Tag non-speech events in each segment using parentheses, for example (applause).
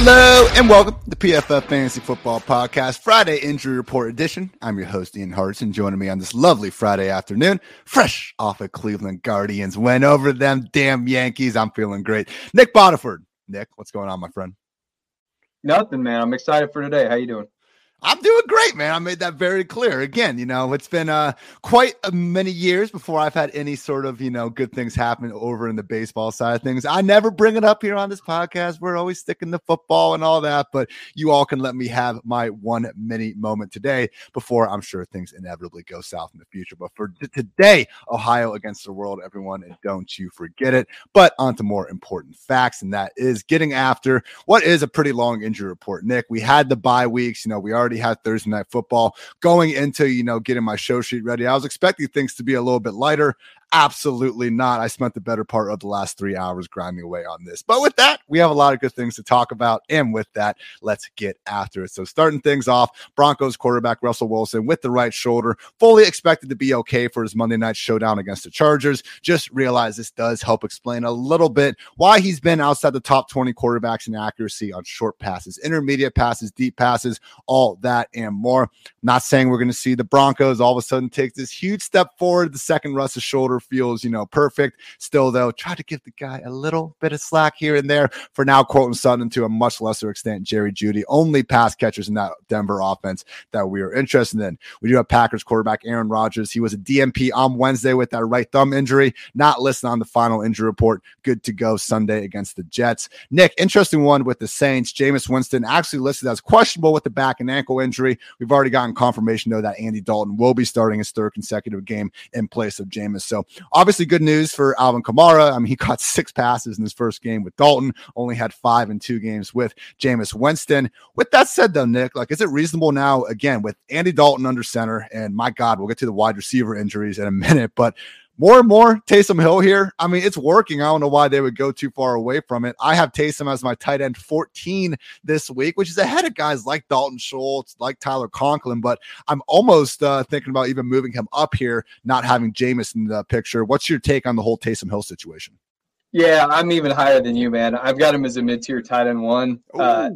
Hello and welcome to the PFF Fantasy Football Podcast, Friday Injury Report Edition. I'm your host, Ian Hartitz. Joining me on this lovely Friday afternoon, fresh off a Cleveland Guardians win over them damn Yankees. I'm feeling great. Nick Bodiford. Nick, what's going on, my friend? Nothing, man. I'm excited for today. How you doing? I'm doing great, man. I made that very clear. Again, you know, it's been uh, quite many years before I've had any sort of, you know, good things happen over in the baseball side of things. I never bring it up here on this podcast. We're always sticking to football and all that, but you all can let me have my one mini moment today before I'm sure things inevitably go south in the future. But for t- today, Ohio against the world, everyone, and don't you forget it. But on to more important facts, and that is getting after what is a pretty long injury report. Nick, we had the bye weeks. You know, we already already had Thursday night football going into, you know, getting my show sheet ready. I was expecting things to be a little bit lighter. Absolutely not. I spent the better part of the last three hours grinding away on this. But with that, we have a lot of good things to talk about. And with that, let's get after it. So, starting things off, Broncos quarterback Russell Wilson with the right shoulder, fully expected to be okay for his Monday night showdown against the Chargers. Just realize this does help explain a little bit why he's been outside the top 20 quarterbacks in accuracy on short passes, intermediate passes, deep passes, all that and more. Not saying we're going to see the Broncos all of a sudden take this huge step forward. The second Russ's shoulder feels, you know, perfect. Still, though, try to give the guy a little bit of slack here and there. For now, Courtland Sutton, to a much lesser extent, Jerry Jeudy, only pass catchers in that Denver offense that we are interested in. We do have Packers quarterback Aaron Rodgers. He was a DMP on Wednesday with that right thumb injury, not listed on the final injury report. Good to go Sunday against the Jets. Nick, interesting one with the Saints. Jameis Winston actually listed as questionable with the back and ankle injury. We've already gotten confirmation, though, that Andy Dalton will be starting his third consecutive game in place of Jameis. So obviously, good news for Alvin Kamara. I mean, he caught (laughs) six passes in his first game with Dalton, only had five in two games with Jameis Winston. With that said, though, Nick, like, is it reasonable now, again, with Andy Dalton under center? And my God, we'll get to the wide receiver injuries in a (laughs) minute, but more and more Taysom Hill here. I mean, it's working. I don't know why they would go too far away from it. I have Taysom as my tight end 14 this week, which is ahead of guys like Dalton Schultz, like Tyler Conklin, but I'm almost uh, thinking about even moving him up here, not having Jameis in the picture. What's your take on the whole Taysom Hill situation? Yeah, I'm even higher than you, man. I've got him as a mid tier tight end one. Uh,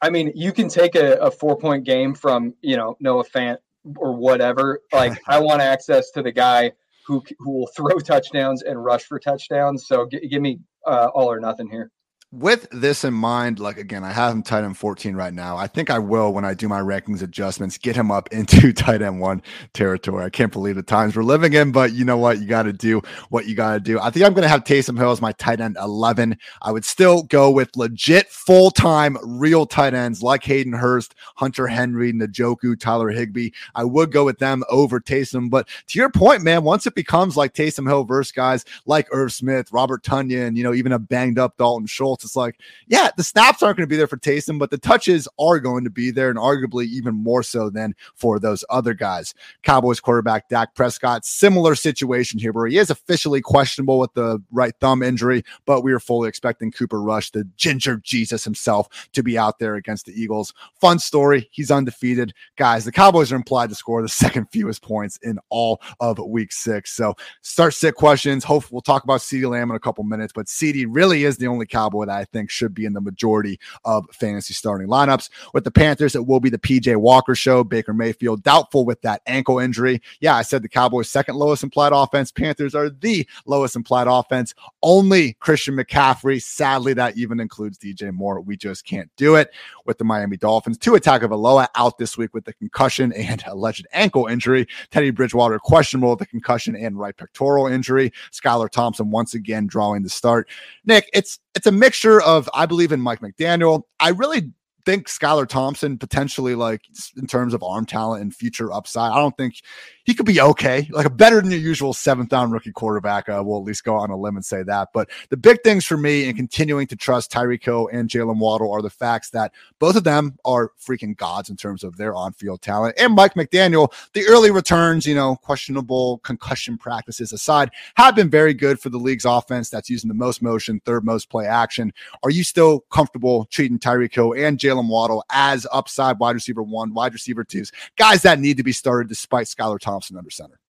I mean, you can take a, a four point game from, you know, Noah Fant or whatever. Like, (laughs) I want access to the guy who who will throw (laughs) touchdowns and rush for touchdowns. So g- give me uh, all or nothing here with this in mind, like again, I have him tight end 14 right now. I think I will when I do my rankings adjustments, get him up (laughs) into tight end one territory. I can't believe the times we're living in, but you know what? You got to do what you got to do. I think I'm going to have Taysom Hill as my tight end 11. I would still go with legit full time real tight ends like Hayden Hurst, Hunter Henry, Njoku, Tyler Higbee. I would go with them over Taysom. But to your point, man, once it becomes like Taysom Hill versus guys like Irv Smith, Robert Tonyan, you know, even a banged up Dalton Schultz it's like, yeah, the snaps aren't going to be there for Taysom, but the touches are going to be there, and arguably even more so than for those other guys. Cowboys quarterback Dak Prescott, similar situation here, where he is officially questionable with the right thumb injury, but we are fully expecting Cooper Rush, the ginger Jesus himself, to be out there against the Eagles. Fun story. He's undefeated. Guys, the Cowboys are implied to score the (laughs) second fewest points in all of week six. So start sit questions. Hopefully, we'll talk about CeeDee Lamb in a couple minutes, but CeeDee really is the only Cowboy I think should be in the majority of fantasy starting lineups. With the Panthers, it will be the PJ Walker show. Baker Mayfield doubtful with that ankle injury. Yeah, I said the Cowboys second lowest implied offense. Panthers are the lowest implied offense. Only Christian McCaffrey. Sadly, that even includes DJ Moore. We just can't do it with the Miami Dolphins. Tua Tagovailoa out this week with the concussion and (laughs) alleged ankle injury. Teddy Bridgewater questionable with the concussion and right pectoral injury. Skylar Thompson once again drawing the start. Nick, it's it's a mixture of I believe in Mike McDaniel. I really think Skylar Thompson potentially like in terms of arm talent and future upside. I don't think he could be okay, like a better than your usual seventh round rookie quarterback. Uh, we'll at least go on a limb and say that. But the big things for me in continuing to trust Tyreek Hill and Jalen Waddle are the facts that both of them are freaking gods in terms of their on field talent. And Mike McDaniel, the early returns, you know, questionable concussion practices aside, have been very good for the league's offense that's using the most motion, third most play action. Are you still comfortable treating Tyreek Hill and Jalen Waddle as upside wide receiver one, wide receiver twos, guys that need to be started despite Skylar Thompson? Thompson under center?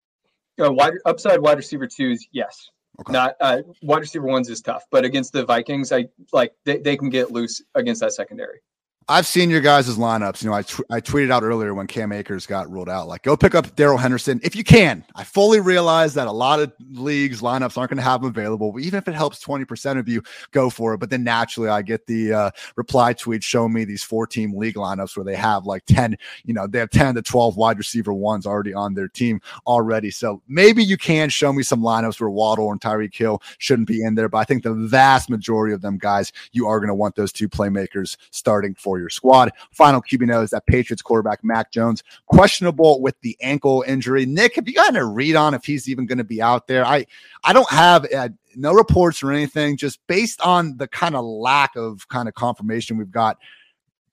Uh, wide upside wide receiver twos, yes. Okay. Not uh, wide receiver ones is tough, but against the Vikings, I like they, they can get loose against that secondary. I've seen your guys' lineups. You know, I, tw- I tweeted out earlier when Cam Akers got ruled out, like, go pick up Darrell Henderson if you can. I fully realize that a lot of leagues lineups aren't going to have them available. Even if it helps 20% of you, go for it. But then naturally, I get the uh, reply tweet showing me these four team league lineups where they have like 10, you know, they have 10 to 12 wide receiver ones already on their team already. So maybe you can show me some lineups where Waddle and Tyreek Hill shouldn't be in there. But I think the vast majority of them guys, you are going to want those two playmakers starting for your squad. Final QB note is that Patriots quarterback Mac Jones questionable with the ankle injury. Nick, have you gotten a read on if he's even going to be out there? I I don't have uh, no reports or anything. Just based on the kind of lack of kind of confirmation we've got.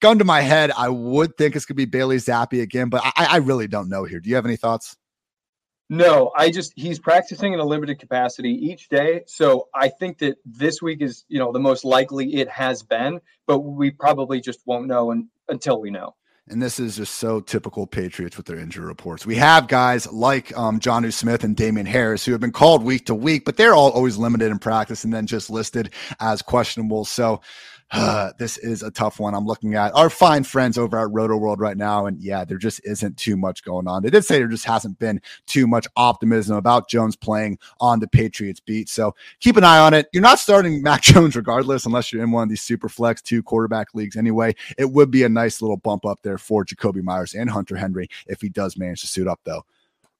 Gun to my head, I would think it's going to be Bailey Zappe again, but I, I really don't know here. Do you have any thoughts? No, I just he's practicing in a limited capacity each day. So I think that this week is, you know, the most likely it has been, but we probably just won't know un, until we know. And this is just so typical Patriots with their injury reports. We have guys like um, Jonnu Smith and Damien Harris who have been called week to week, but they're all always limited in practice and then just listed as questionable. So uh, this is a tough one. I'm looking at our fine friends over at Roto World right now, and yeah, there just isn't too much going on. They did say there just hasn't been too much optimism about Jones playing on the Patriots beat. So keep an eye on it. You're not starting (laughs) Mac Jones regardless, unless you're in one of these super flex two quarterback leagues anyway. It would be a nice little bump up there for Jakobi Meyers and Hunter Henry if he does manage to suit up, though.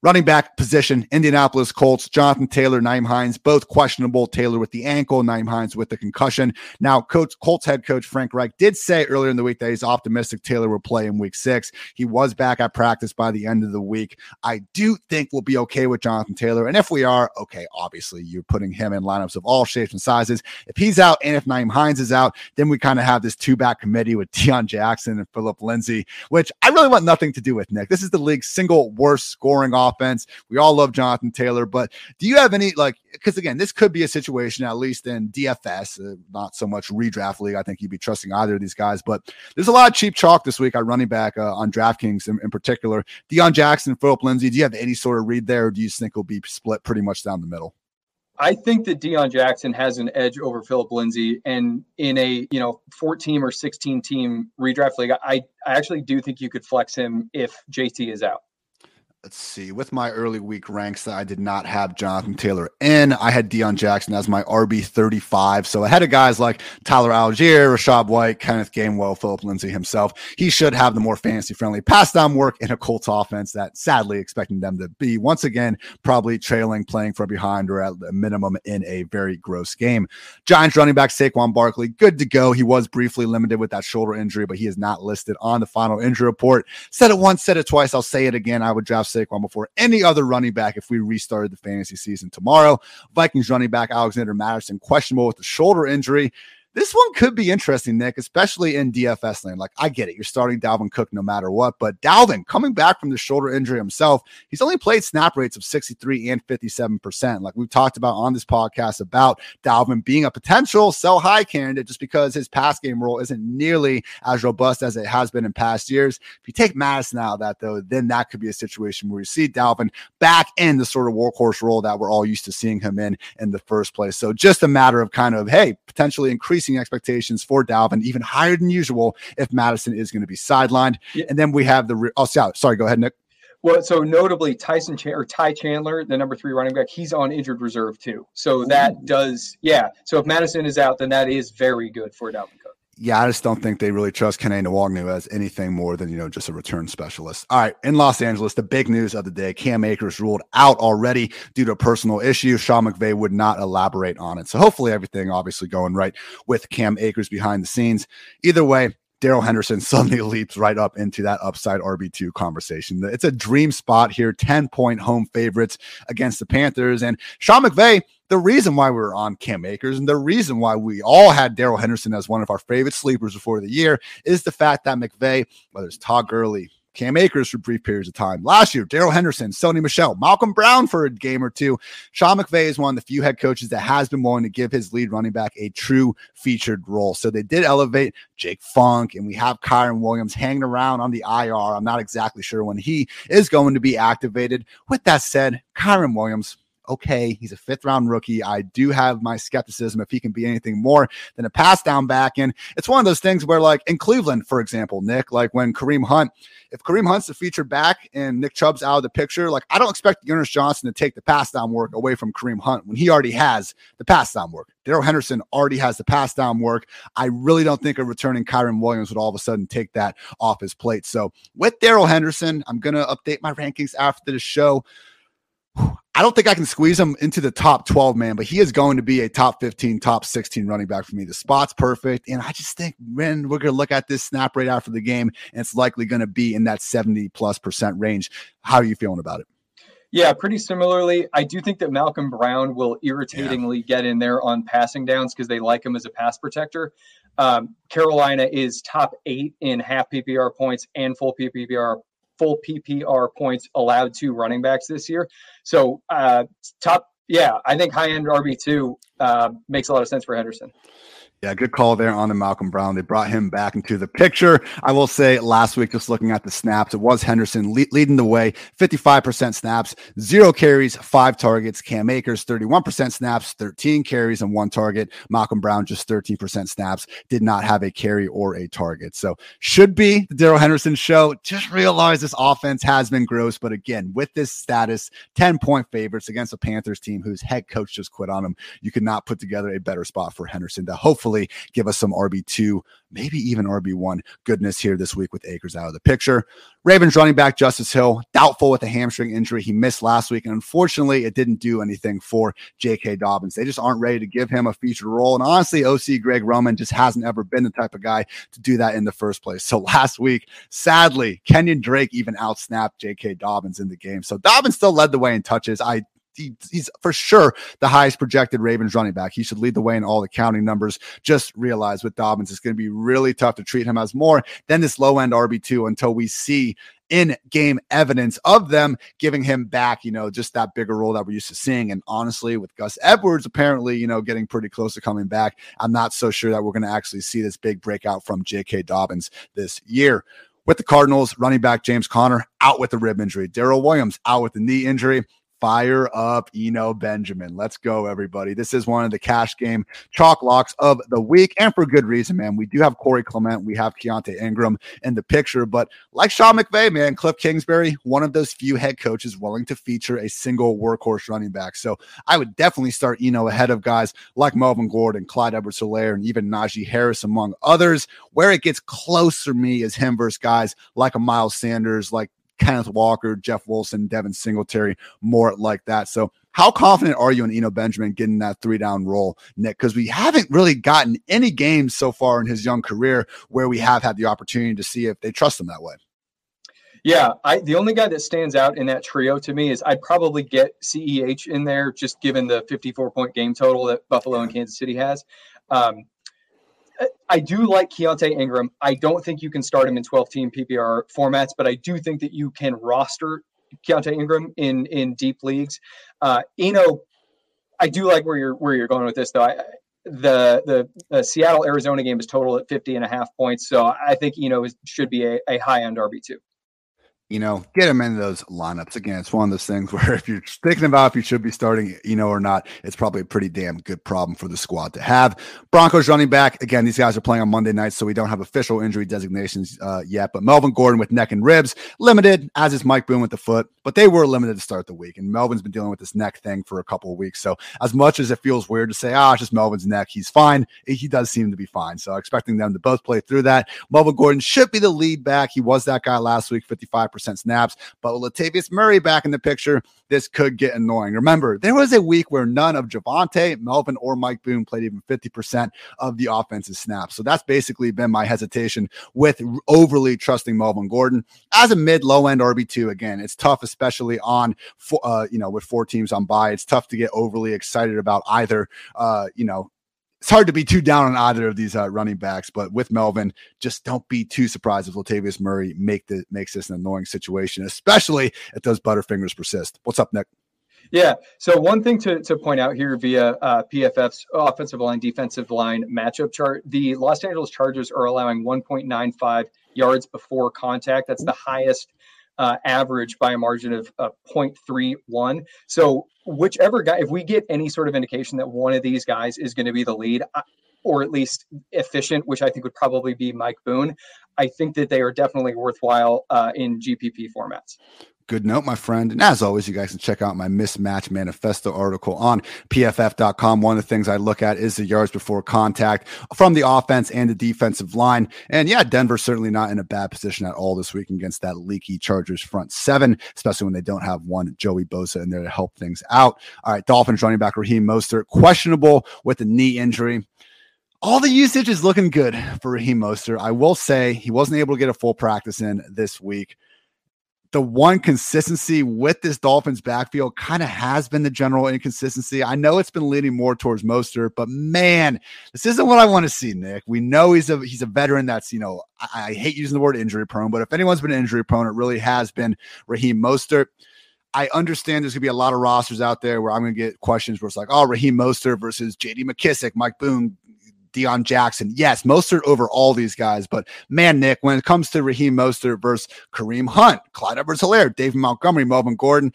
Running back position, Indianapolis Colts, Jonathan Taylor, Nyheim Hines, both questionable. Taylor with the ankle, Nyheim Hines with the concussion. Now, coach Colts head coach Frank Reich did say earlier in the week that he's optimistic Taylor will play in week six. He was back at practice by the end of the week. I do think we'll be okay with Jonathan Taylor. And if we are, okay, obviously you're putting him in lineups of all shapes and sizes. If he's out and if Nyheim Hines is out, then we kind of have this two back committee with Deon Jackson and Phillip Lindsay, which I really want nothing to do with, Nick. This is the league's single worst scoring offense offense. We all love Jonathan Taylor, but do you have any like? Because again, this could be a situation at least in DFS, uh, not so much redraft league. I think you'd be trusting either of these guys, but there's a lot of cheap chalk this week at running back uh, on DraftKings in, in particular. Deon Jackson, Phillip Lindsay. Do you have any sort of read there, or do you think it'll be split pretty much down the middle? I think that Deon Jackson has an edge over Phillip Lindsay, and in a you know 14 or 16 team redraft league, I I actually do think you could flex him if JT is out let's see, with my early week ranks that I did not have Jonathan Taylor in, I had Deon Jackson as my RB 35. So ahead of guys like Tyler Allgeier, Rachaad White, Kenneth Gainwell, Phillip Lindsay himself, he should have the more fantasy friendly pass down work in a Colts offense that sadly expecting them to be once again probably trailing, playing from behind, or at a minimum in a very gross game. Giants running back Saquon Barkley, good to go. He was briefly limited with that shoulder injury, but he is not listed on the final injury report. Said it once, said it twice. I'll say it again. I would draft Saquon before any other running back if we restarted the fantasy season tomorrow. Vikings running back Alexander Mattison questionable with the shoulder injury. This one could be interesting, Nick, especially in DFS lane. Like, I get it. You're starting Dalvin Cook no matter what, but Dalvin coming back from the shoulder injury himself, he's only played snap rates of 63 and 57%. Like we've talked about on this podcast about Dalvin being a potential sell high candidate just because his pass game role isn't nearly as robust as it has been in past years. If you take Mattison out of that, though, then that could be a situation where you see Dalvin back in the sort of workhorse role that we're all used to seeing him in in the first place. So just a matter of kind of, hey, potentially increasing increasing expectations for Dalvin even higher than usual if Mattison is going to be sidelined. Yeah. And then we have the oh sorry, go ahead, Nick. Well, so notably, Tyson Ch- or Ty Chandler, the number three running back, he's on injured reserve too. So that does, yeah. So if Mattison is out, then that is very good for Dalvin Cook. Yeah, I just don't think they really trust Kene Nwangwu as anything more than you know just a return specialist. All right, in Los Angeles, the big news of the day: Cam Akers ruled out already due to a personal issue. Sean McVay would not elaborate on it, so hopefully everything obviously going right with Cam Akers behind the scenes. Either way, Darrell Henderson (laughs) suddenly leaps right up into that upside RB2 conversation. It's a dream spot here, 10 point home favorites against the Panthers. And Sean McVay, the reason why we were on Cam Akers and the reason why we all had Darrell Henderson as one of our favorite sleepers before the year is the fact that McVay, whether it's Todd Gurley, Cam Akers for brief periods of time. Last year, Darrell Henderson, Sony Michel, Malcolm Brown for a game or two. Sean McVay is one of the few head coaches that has been willing to give his lead running back a true featured role. So they did elevate Jake Funk, and we have Kyren Williams hanging around on the IR. I'm not exactly sure when he is going to be activated. With that said, Kyren Williams, okay, he's a fifth round rookie. I do have my skepticism if he can be anything more than a pass down back. And it's one of those things where, like in Cleveland, for example, Nick, like when Kareem Hunt, if Kareem Hunt's the featured back and Nick Chubb's out of the picture, like I don't expect Ernest Johnson to take the pass down work away from Kareem Hunt when he already has the pass down work. Darrell Henderson already has the pass down work. I really don't think a returning Kyren Williams would all of a sudden take that off his plate. So with Darrell Henderson, I'm going to update my rankings after the show. I don't think I can squeeze him into the top 12, man, but he is going to be a top 15, top 16 running back for me. The spot's perfect. And I just think when we're going to look at this snap rate after the game, and it's likely going to be in that 70 plus percent range. How are you feeling about it? Yeah, pretty similarly. I do think that Malcolm Brown will irritatingly yeah. get in there on passing downs because they like him as a pass protector. Um, Carolina is top eight in half PPR points and full PPR full PPR points allowed to running backs this year. So uh, top, yeah, I think high end RB two uh, makes a lot of sense for Henderson. Yeah, good call there on the Malcolm Brown. They brought him back into the picture. I will say last week, just looking at the snaps, it was Henderson le- leading the way 55% snaps, zero carries, five targets. Cam Akers, 31% snaps, 13 carries, and one target. Malcolm Brown, just 13% snaps, did not have a carry or a target. So, should be the Darrell Henderson show. Just realize this offense has been gross. But again, with this status, 10 point favorites against a Panthers team whose head coach just quit on him, you could not put together a better spot for Henderson to hopefully hopefully give us some RB2, maybe even RB1 goodness here this week with Akers out of the picture. Ravens running back Justice Hill, doubtful with a hamstring injury. He missed last week, and unfortunately, it didn't do anything for J.K. Dobbins. They just aren't ready to give him a featured role. And honestly, OC Greg Roman just hasn't ever been the type of guy to do that in the first place. So (laughs) last week, sadly, Kenyon Drake even outsnapped J.K. Dobbins in the game. So Dobbins still led the way in touches. I he, he's for sure the highest projected Ravens running back. He should lead the way in all the counting numbers. Just realize with Dobbins, it's going to be really tough to treat him as more than this low end RB2 until we see in game evidence of them giving him back, you know, just that bigger role that we're used to seeing. And honestly, with Gus Edwards apparently, you know, getting pretty close to coming back, I'm not so sure that we're going to actually see this big breakout from J.K. Dobbins this year. With the Cardinals, running back James Conner out with the rib injury, Daryl Williams out with the knee injury. Fire up Eno Benjamin. Let's go, everybody. This is one of the cash game chalk locks of the week, and for good reason, man. We do have Corey Clement, we have Keaontay Ingram in the picture, but like Sean McVay, man, Cliff Kingsbury, one of those few head coaches willing to feature a single workhorse running back. So I would definitely start Eno ahead of guys like Melvin Gordon, Clyde Edwards Helaire, and even Najee Harris, among others. Where it gets close for me is him versus guys like a Miles Sanders, like Kenneth Walker, Jeff Wilson, Devin Singletary, more like that. So, how confident are you in Eno Benjamin getting that three down role, Nick? Because we haven't really gotten any games so far in his young career where we have had the opportunity to see if they trust him that way. Yeah, I the only guy that stands out in that trio to me is I'd probably get CEH in there, just given the 54 point game total that Buffalo and Kansas City has. Um, I do like Keaontay Ingram. I don't think you can start him in 12 team PPR formats, but I do think that you can roster Keaontay Ingram in in deep leagues. Uh, Eno, I do like where you're where you're going with this though. I, the, the the Seattle Arizona game is total at 50 and a half points, so I think Eno is, should be a, a high end RB two. You know, get him into those lineups. Again, it's one of those things (laughs) where if you're thinking about if you should be starting, you know, or not, it's probably a pretty damn good problem for the squad to have. Broncos running back. Again, these guys are playing on Monday nights, so we don't have official injury designations uh, yet. But Melvin Gordon with neck and ribs, limited, as is Mike Boone with the foot, but they were limited to start the week. And Melvin's been dealing with this neck thing for a couple of weeks. So as much as it feels weird to say, ah, it's just Melvin's neck, he's fine. He does seem to be fine. So expecting them to both play through that. Melvin Gordon should be the lead back. He was that guy last week, 55% snaps. But with Latavius Murray back in the picture, this could get annoying. Remember, there was a week where none of Javonte, Melvin, or Mike Boone played even 50% of the offensive snaps. So that's basically been my hesitation with overly trusting Melvin Gordon as a mid low end RB2. Again, it's tough, especially on, uh, you know, with four teams on bye. It's tough to get overly excited about either, uh, you know, it's hard to be too down on either of these uh, running backs, but with Melvin, just don't be too surprised if Latavius Murray make the makes this an annoying situation, especially if those butterfingers persist. What's up, Nick? Yeah. So one thing to, to point out here via uh, PFF's offensive line defensive line matchup chart, the Los Angeles Chargers are allowing 1.95 yards before contact. That's the highest uh, average by a margin of uh, 0.31. So whichever guy, if we get any sort of indication that one of these guys is going to be the lead, or at least efficient, which I think would probably be Mike Boone, I think that they are definitely worthwhile uh, in GPP formats good note, my friend. And as always, you guys can check out my mismatch manifesto article on pff.com. One of the things I look at is the yards before contact from the offense and the defensive line. And yeah, Denver's certainly not in a bad position at all this week against that leaky Chargers front seven, especially when they don't have one Joey Bosa in there to help things out. All right, Dolphins running back Raheem Mostert, questionable with a knee injury all the usage is looking good for Raheem Mostert. I will say he wasn't able to get a full practice in this week the one consistency with this Dolphins backfield kind of has been the general inconsistency. I know it's been leaning more towards Mostert, but man, this isn't what I want to see, Nick. We know he's a he's a veteran that's, you know, I, I hate using the word injury prone, but if anyone's been injury prone, it really has been Raheem Mostert. I understand there's gonna be a lot of rosters out there where I'm gonna get questions where it's like, oh, Raheem Mostert versus JD McKissic, Mike Boone, Deon Jackson. Yes, Mostert over all these guys, but man, Nick, when it comes to Raheem Mostert versus Kareem Hunt, Clyde Edwards Helaire, David Montgomery, Melvin Gordon,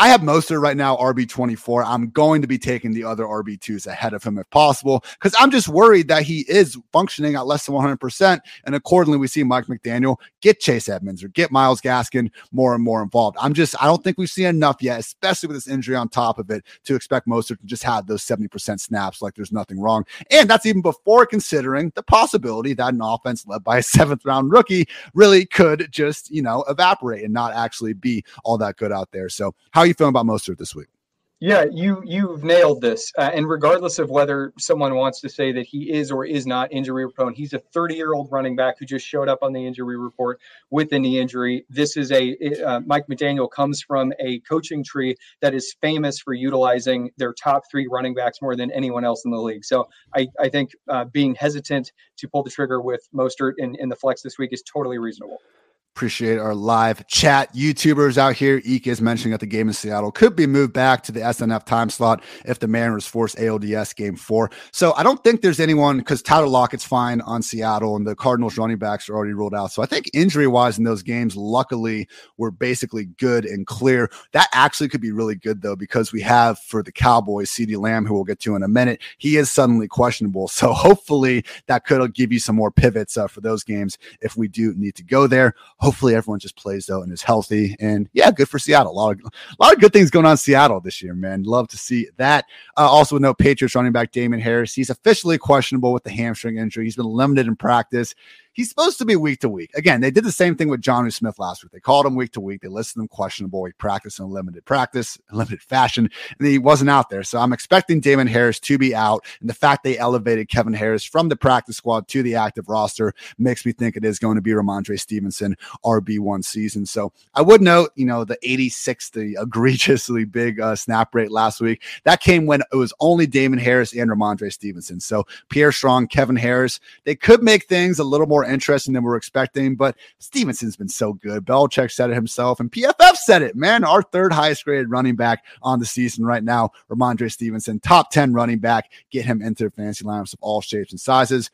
I have Mostert right now, RB24. I'm going to be taking the other RB2s ahead of him if possible because I'm just worried that he is functioning at less than 100%. And accordingly, we see Mike McDaniel get Chase Edmonds or get Myles Gaskin more and more involved. I'm just, I don't think we've seen enough yet, especially with this injury on top of it, to expect Mostert to just have those 70% snaps like there's nothing wrong. And that's even before considering the possibility that an offense led by a seventh round rookie really could just, you know, evaporate and not actually be all that good out there. So, how you feeling about Mostert this week? Yeah, you you've nailed this. Uh, and regardless of whether someone wants to say that he is or is not injury prone, he's a 30 year old running back who just showed up on the injury report with a knee injury. This is a uh, Mike McDaniel comes from a coaching tree that is famous for utilizing their top three running backs more than anyone else in the league. So I I think uh, being hesitant to pull the trigger with Mostert in, in the flex this week is totally reasonable. Appreciate our live chat. YouTubers out here, Ike is mentioning that the game in Seattle could be moved back to the SNF time slot if the Mariners force ALDS game four. So I don't think there's anyone because Tyler Lockett's fine on Seattle and the Cardinals running backs are already ruled out. So I think injury wise in those games, luckily, we're basically good and clear. That actually could be really good though, because we have for the Cowboys, CeeDee Lamb, who we'll get to in a minute. He is suddenly questionable. So hopefully that could give you some more pivots uh, for those games if we do need to go there everyone just plays though and is healthy. And yeah, good for Seattle. A lot of a lot of good things going on in Seattle this year, man. Love to see that. Uh, also, no Patriots running back Damien Harris. He's officially questionable with the hamstring injury. He's been limited in practice he's supposed to be week to week. Again, they did the same thing with Jonnu Smith last week. They called him week to week. They listed him questionable. He practiced in a limited practice, (laughs) limited fashion, and he wasn't out there. So I'm expecting Damien Harris to be out. And the fact they elevated Kevin Harris from the practice squad to the active roster makes me think it is going to be Rhamondre Stevenson RB1 season. So I would note, you know, the 86, the egregiously big uh, snap rate last week. That came when it was only Damien Harris and Rhamondre Stevenson. So Pierre Strong, Kevin Harris, they could make things a little more interesting than we're expecting. But Stevenson's been so good. Belichick said it himself, and PFF said it, man. Our third highest graded running back on the season right now, Rhamondre Stevenson, top 10 running back. Get him into fantasy lineups of all shapes and sizes.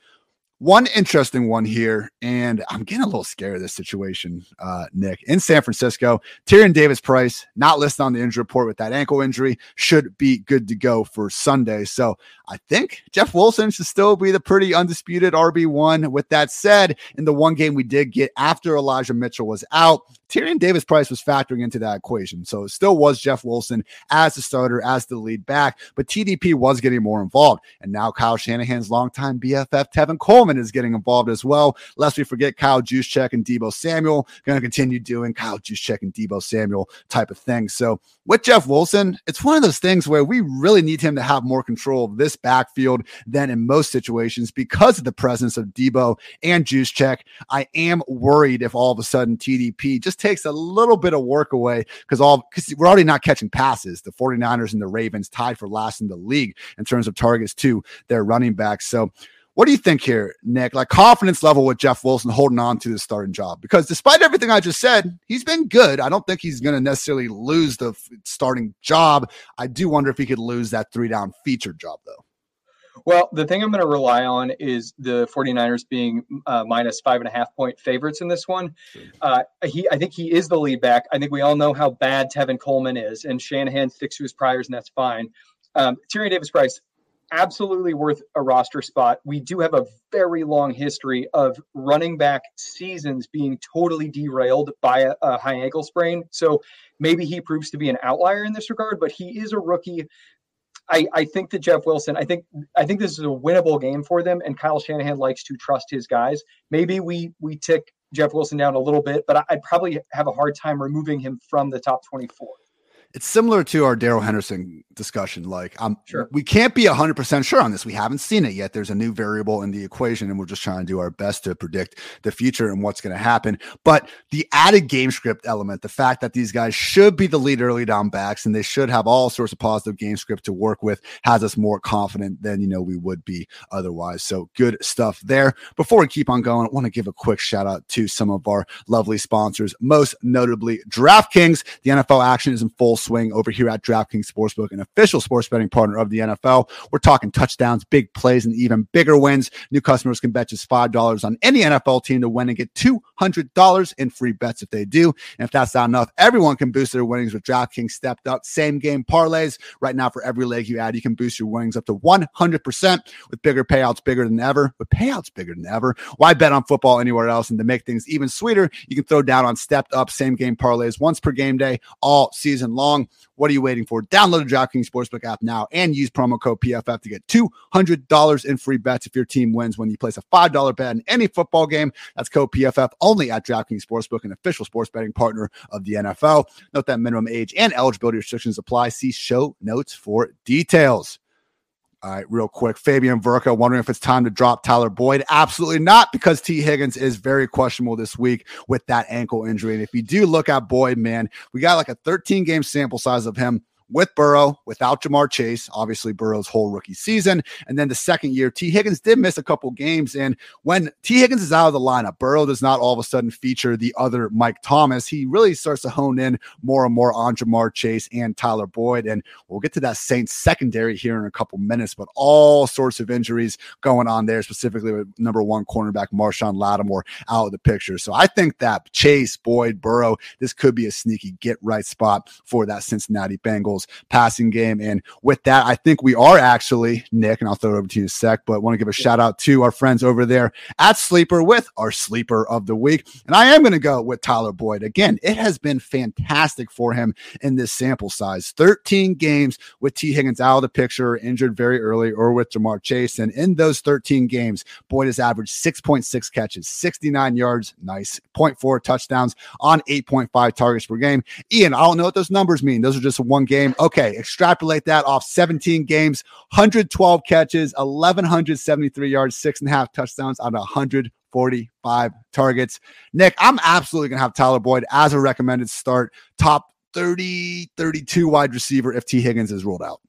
One interesting one here, and I'm getting a little scared of this situation, uh, Nick. In San Francisco, Tyrion Davis Price, not listed on the injury report with that ankle injury, should be good to go for Sunday. So I think Jeff Wilson should still be the pretty undisputed RB1. With that said, in the one game we did get after Elijah Mitchell was out, Tyrion Davis Price was factoring into that equation. So it still was Jeff Wilson as the starter, as the lead back, but TDP was getting more involved. And now Kyle Shanahan's longtime BFF, Tevin Coleman, is getting involved as well. Lest we forget Kyle Juszczyk and Deebo Samuel going to continue doing Kyle Juszczyk and Deebo Samuel type of thing. So with Jeff Wilson, it's one of those things where we really need him to have more control of this backfield than in most situations because of the presence of Deebo and Juszczyk. I am worried if all of a sudden TDP just takes a little bit of work away because all because we're already not catching passes. The 49ers and the Ravens tied for last in the league in terms of targets to their running backs. So what do you think here, Nick? Like confidence level with Jeff Wilson holding on to the starting job? Because despite everything I just said, he's been good. I don't think he's going to necessarily lose the starting job. I do wonder if he could lose that three down feature job, though. Well, the thing I'm going to rely on is the 49ers being uh, minus five and a half point favorites in this one. Uh, he, I think he is the lead back. I think we all know how bad Tevin Coleman is, and Shanahan sticks to his priors, and that's fine. Um, Tyrion Davis Price, absolutely worth a roster spot. We do have a very long history of running back seasons being totally derailed by a, a, high ankle sprain. So maybe he proves to be an outlier in this regard, but he is a rookie. I, I think that Jeff Wilson, I think I think this is a winnable game for them, and Kyle Shanahan likes to trust his guys. Maybe we we tick Jeff Wilson down a little bit, but I'd probably have a hard time removing him from the top 24 it's similar to our Darrell Henderson discussion. Like, um, sure. we can't be hundred percent sure on this. We haven't seen it yet. There's a new variable in the equation, and we're just trying to do our best to predict the future and what's going to happen. But the added game script element, the fact that these guys should be the lead early down backs and they should have all sorts of positive game script to work with, has us more confident than you know we would be otherwise. So good stuff there. Before we keep on going, I want to give a quick shout out to some of our lovely sponsors, most notably DraftKings. The NFL action is in full swing over here at DraftKings Sportsbook, an official sports betting partner of the NFL. We're talking touchdowns, big plays, and even bigger wins. New customers can bet just $5 on any NFL team to win and get $200 in free bets if they do. And if that's not enough, everyone can boost their winnings with DraftKings stepped up same game parlays. Right now, for every leg you add, you can boost your winnings up to 100% with bigger payouts bigger than ever. With payouts bigger than ever, why bet on football anywhere else? And to make things even sweeter, you can throw down on stepped up same game parlays once per game day all season long. What are you waiting for? Download the DraftKings Sportsbook app now and use promo code PFF to get $200 in free bets if your team wins when you place a $5 bet in any football game. That's code PFF only at DraftKings Sportsbook, an official sports betting partner of the NFL. Note that minimum age and eligibility restrictions apply. See show notes for details. All right, real quick. Fabian Verka wondering if it's time to drop Tyler Boyd. Absolutely not, because T. Higgins is very questionable this week with that ankle injury. And if you do look at Boyd, man, we got like a 13 game sample size of him with Burrow, without Ja'Marr Chase, obviously Burrow's whole rookie season. And then the second year, T. Higgins did miss a couple games. And when T. Higgins is out of the lineup, Burrow does not all of a sudden feature the other Mike Thomas. He really starts to hone in more and more on Ja'Marr Chase and Tyler Boyd. And we'll get to that Saints secondary here in a couple minutes, but all sorts of injuries going on there, specifically with number one cornerback Marshon Lattimore out of the picture. So I think that Chase, Boyd, Burrow, this could be a sneaky get right spot for that Cincinnati Bengals passing game. And with that, I think we are actually, Nick, and I'll throw it over to you in a sec, but want to give a shout out to our friends over there at Sleeper with our sleeper of the week. And I am going to go with Tyler Boyd. Again, it has been fantastic for him in this sample size 13 games with T. Higgins out of the picture, injured very early, or with Ja'Marr Chase. And in those 13 games, Boyd has averaged 6.6 catches, 69 yards, nice, 0.4 touchdowns on 8.5 targets per game. Ian, I don't know what those numbers mean. Those are just one game game. Okay, extrapolate that off 17 games, 112 catches, 1,173 yards, six and a half touchdowns on 145 targets. Nick, I'm absolutely going to have Tyler Boyd as a recommended start, top 30, 32 wide receiver if T. Higgins is ruled out.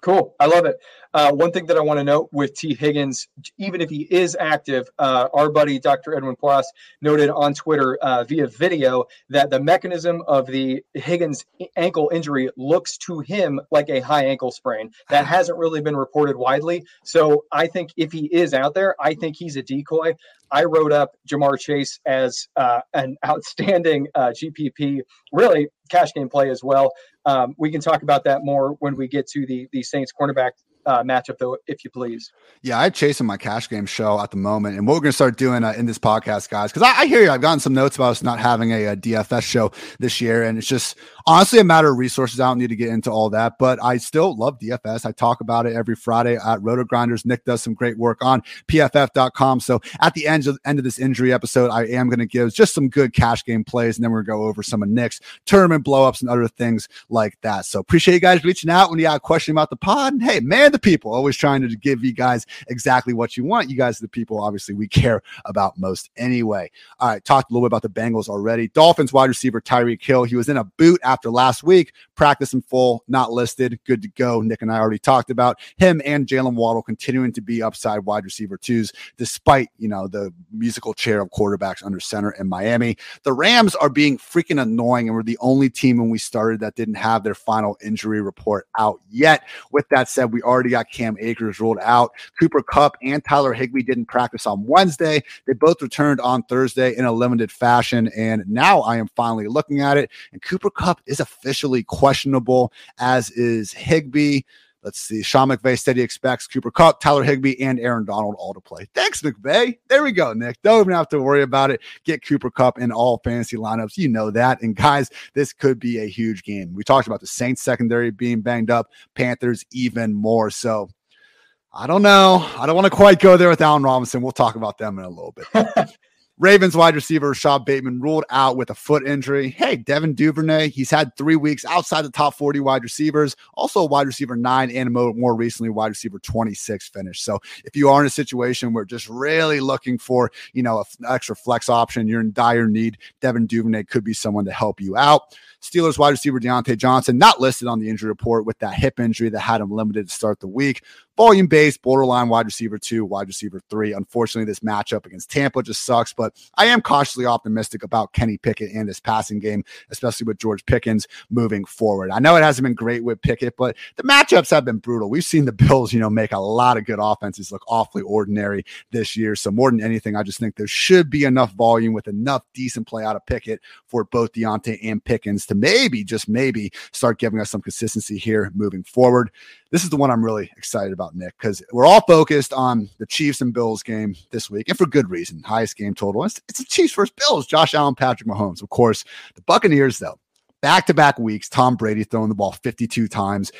Cool. I love it. Uh, one thing that I want to note with T. Higgins, even if he is active, uh, our buddy Dr. Edwin Porras noted on Twitter uh, via video that the mechanism of the Higgins ankle injury looks to him like a high ankle sprain. That (laughs) hasn't really been reported widely. So I think if he is out there, I think he's a decoy. I wrote up Ja'Marr Chase as uh, an outstanding uh, GPP, really cash game play as well. Um, we can talk about that more when we get to the the Saints cornerback uh, matchup, though, if you please. Yeah, I'm chasing my cash game show at the moment, and what we're going to start doing uh, in this podcast, guys, because I, I, hear you. I've gotten some notes about us not having a, a, DFS show this year, and it's just honestly a matter of resources. I don't need to get into all that, but I still love DFS. I talk about it every Friday at Roto Grinders. Nick does some great work on PFF.com. So at the end of end of this injury episode, I am going to give just some good cash game plays, and then we're going to go over some of Nick's tournament blowups and other things like that. So appreciate you guys reaching out when you got a question about the pod. And hey, man, the people always trying to give you guys exactly what you want. You guys are the people, obviously, we (laughs) care about most anyway. All right, talked a little bit about the Bengals already. Dolphins wide receiver Tyreek Hill. He was in a boot after last week, practice in full, not listed, good to go. Nick and I already talked about him and Jalen Waddle continuing to be upside wide receiver twos, despite you know the musical chair of quarterbacks under center in Miami. The Rams are being freaking annoying, and we're the only team when we started that didn't have their final injury report out yet. With that said, we already got Cam Akers ruled out. Cooper Kupp and Tyler Higbee didn't practice on Wednesday. They both returned on Thursday in a limited fashion. And now I am finally looking at it. And Cooper Kupp is officially questionable, as is Higbee. Let's see. Sean McVay said he expects Cooper Kupp, Tyler Higbee, and Aaron Donald all to play. Thanks, McVay. There we go, Nick. Don't even have to worry about it. Get Cooper Kupp in all fantasy lineups. You know that. And guys, this could be a huge game. We talked about the Saints secondary being banged up, Panthers even more so. I don't know. I don't want to quite go there with Allen Robinson. We'll talk about them in a little bit. (laughs) Ravens wide receiver Rashod Bateman ruled out with a foot injury. Hey, Devin Duvernay, he's had three weeks outside the top 40 wide receivers, also wide receiver nine, and more recently wide receiver 26 finish. So if you are in a situation where just really looking for, you know, an extra flex option, you're in dire need, Devin Duvernay could be someone to help you out. Steelers wide receiver Diontae Johnson, not listed on the injury report with that hip injury that had him limited to start the week volume based, borderline wide receiver two, wide receiver three. Unfortunately, this matchup against Tampa just sucks, but I am cautiously optimistic about Kenny Pickett and his passing game, especially with George Pickens moving forward. I know it hasn't been great with Pickett, but the matchups have been brutal. We've seen the Bills, you know, make a lot of good offenses look awfully ordinary this year. So more than anything, I just think there should be enough volume with enough decent play out of Pickett for both Diontae and Pickens to maybe, just maybe, start giving us some consistency here moving forward. This is the one I'm really excited about, Nick, because we're all focused on the Chiefs and Bills game this week, and for good reason. Highest game total. It's, it's the Chiefs versus Bills. Josh Allen, Patrick Mahomes. Of course, the Buccaneers, though, back to back weeks, Tom Brady throwing the ball 52 times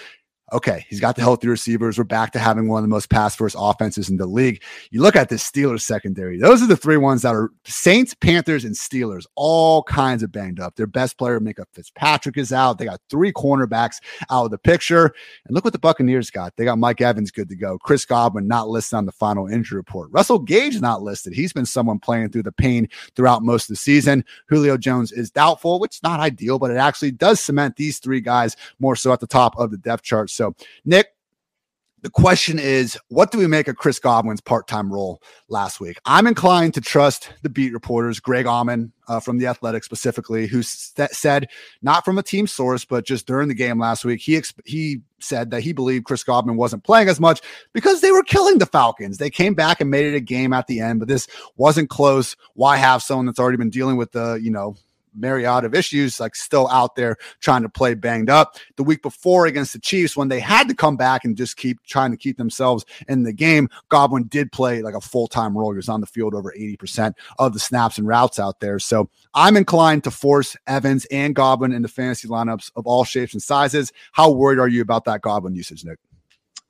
okay, he's got the healthy receivers. We're back to having one of the most pass first offenses in the league. You look at the Steelers secondary, those are the three ones that are Saints, Panthers, and Steelers, all kinds of banged up. Their best player, Minkah Fitzpatrick, is out. They got three cornerbacks out of the picture. And look what the Buccaneers got. They got Mike Evans good to go. Chris Godwin not listed on the final injury report. Russell Gage not listed. He's been someone playing through the pain throughout most of the season. Julio Jones is doubtful, which is not ideal, but it actually does cement these three guys more so at the top of the depth chart. So, Nick, the question is, what do we make of Chris Godwin's part-time role last week? I'm inclined to trust the beat reporters, Greg Auman uh, from the Athletic specifically, who st- said, not from a team source, but just during the game last week, he exp- he said that he believed Chris Godwin wasn't playing as much because they were killing the Falcons. They came back and made it a game at the end, but this wasn't close. Why have someone that's already been dealing with the you know myriad of issues, like still out there trying to play banged up. The week before against the Chiefs, when they had to come back and just keep trying to keep themselves in the game, Godwin did play like a full time role. He was on the field over 80% of the snaps and routes out there. So I'm inclined to force Evans and Godwin into fantasy lineups of all shapes and sizes. How worried are you about that Godwin usage, Nick?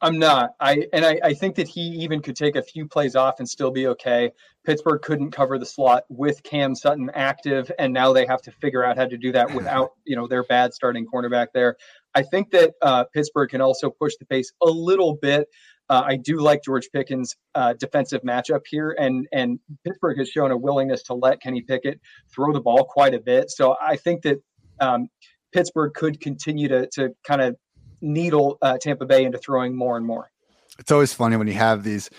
I'm not. I and I, I think that he even could take a few plays off and still be okay. Pittsburgh couldn't cover the slot with Cam Sutton active, and now they have to figure out how to do that (clears throat) without you know their bad starting cornerback there. I think that uh, Pittsburgh can also push the pace a little bit. Uh, I do like George Pickens' uh, defensive matchup here, and and Pittsburgh has shown a willingness to let Kenny Pickett throw the ball quite a bit. So I think that um, Pittsburgh could continue to to kind of needle uh, Tampa Bay into throwing more and more. It's always funny when you have these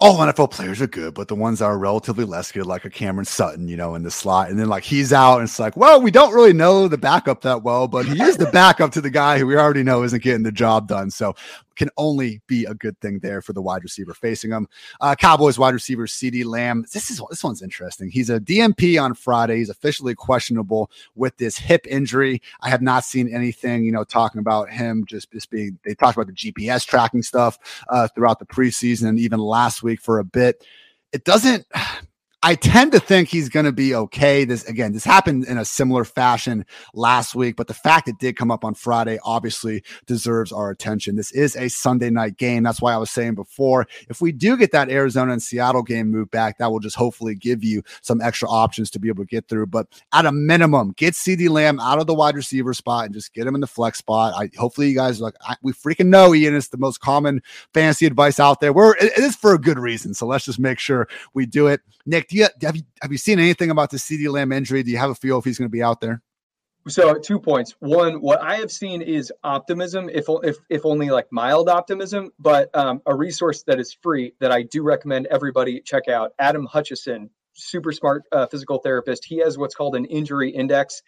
all NFL players are good, but the ones that are relatively less good, like a Cameron Sutton, you know, in the slot, and then like he's out, and it's like, well, we don't really know the backup that well, but he is the backup to the guy who we already know isn't getting the job done. So can only be a good thing there for the wide receiver facing them. Uh, Cowboys wide receiver CeeDee Lamb. This is this one's interesting. He's a DMP on Friday. He's officially questionable with this hip injury. I have not seen anything, you know, talking about him just, just being. They talked about the GPS tracking stuff uh, throughout the preseason and even last week for a bit. It doesn't. I tend to think he's going to be okay. This again, this happened in a similar fashion last week, but the fact it did come up on Friday obviously deserves our attention. This is a Sunday night game. That's why I was saying before, if we do get that Arizona and Seattle game moved back, that will just hopefully give you some extra options to be able to get through. But at a minimum, get CeeDee Lamb out of the wide receiver spot and just get him in the flex spot. I hopefully you guys like I, we freaking know Ian is the most common fantasy advice out there. We're it, it is for a good reason. So let's just make sure we do it. Nick, do you have you have you seen anything about the CeeDee Lamb injury? Do you have a feel if he's going to be out there? So two points. One, what I have seen is optimism, if if if only like mild optimism, but um, a resource that is free that I do recommend everybody check out. Adam Hutchison, super smart uh, physical therapist. He has what's called an injury index.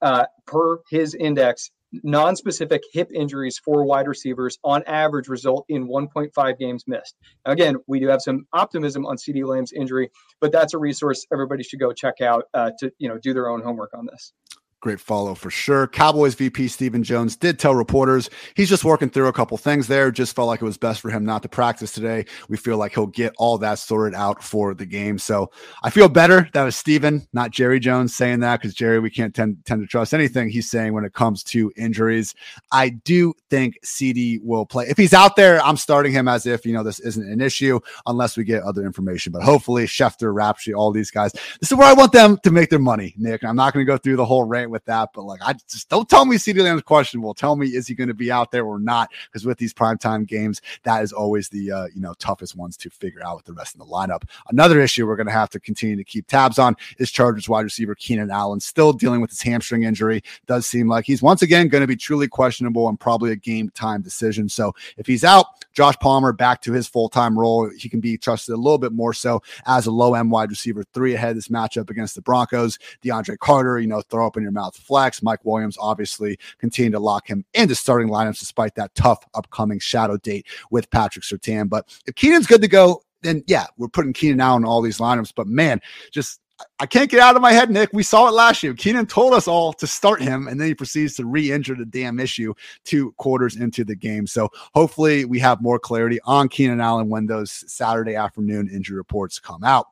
Uh, per his index, non-specific hip injuries for wide receivers on average result in 1.5 games missed. Now, again, we do have some optimism on CeeDee Lamb's injury, but that's a resource everybody should go check out uh, to you know do their own homework on this. Great follow for sure. Cowboys VP Stephen Jones did tell reporters he's just working through a couple things there. Just felt like it was best for him not to practice today. We feel like he'll get all that sorted out for the game. So I feel better. That was Stephen, not Jerry Jones, saying that because Jerry, we can't tend, tend to trust anything he's saying when it comes to injuries. I do think CeeDee will play. If he's out there, I'm starting him as if, you know, this isn't an issue unless we get other information. But hopefully, Schefter, Rapsheet, all these guys, this is where I want them to make their money, Nick. I'm not going to go through the whole rant with that, but like I just don't tell me CeeDee Lamb's questionable. Tell me is he going to be out there or not? Because with these primetime games, that is always the uh, you know toughest ones to figure out with the rest of the lineup. Another issue we're going to have to continue to keep tabs on is Chargers wide receiver Keenan Allen still dealing with his hamstring injury. Does seem like he's once again going to be truly questionable and probably a game time decision. So if he's out, Josh Palmer back to his full time role. He can be trusted a little bit more so as a low end wide receiver three ahead of this matchup against the Broncos. DeAndre Carter, you know, throw up in your mouth flex. Mike Williams obviously continued to lock him into starting lineups despite that tough upcoming shadow date with Patrick Surtain. But if Keenan's good to go, then yeah, we're putting Keenan out in all these lineups. But man, just I can't get out of my head, Nick. We saw it last year. Keenan told us all to start him, and then he proceeds to re-injure the damn issue two quarters into the game. So hopefully we have more clarity on Keenan Allen when those Saturday afternoon injury reports come out.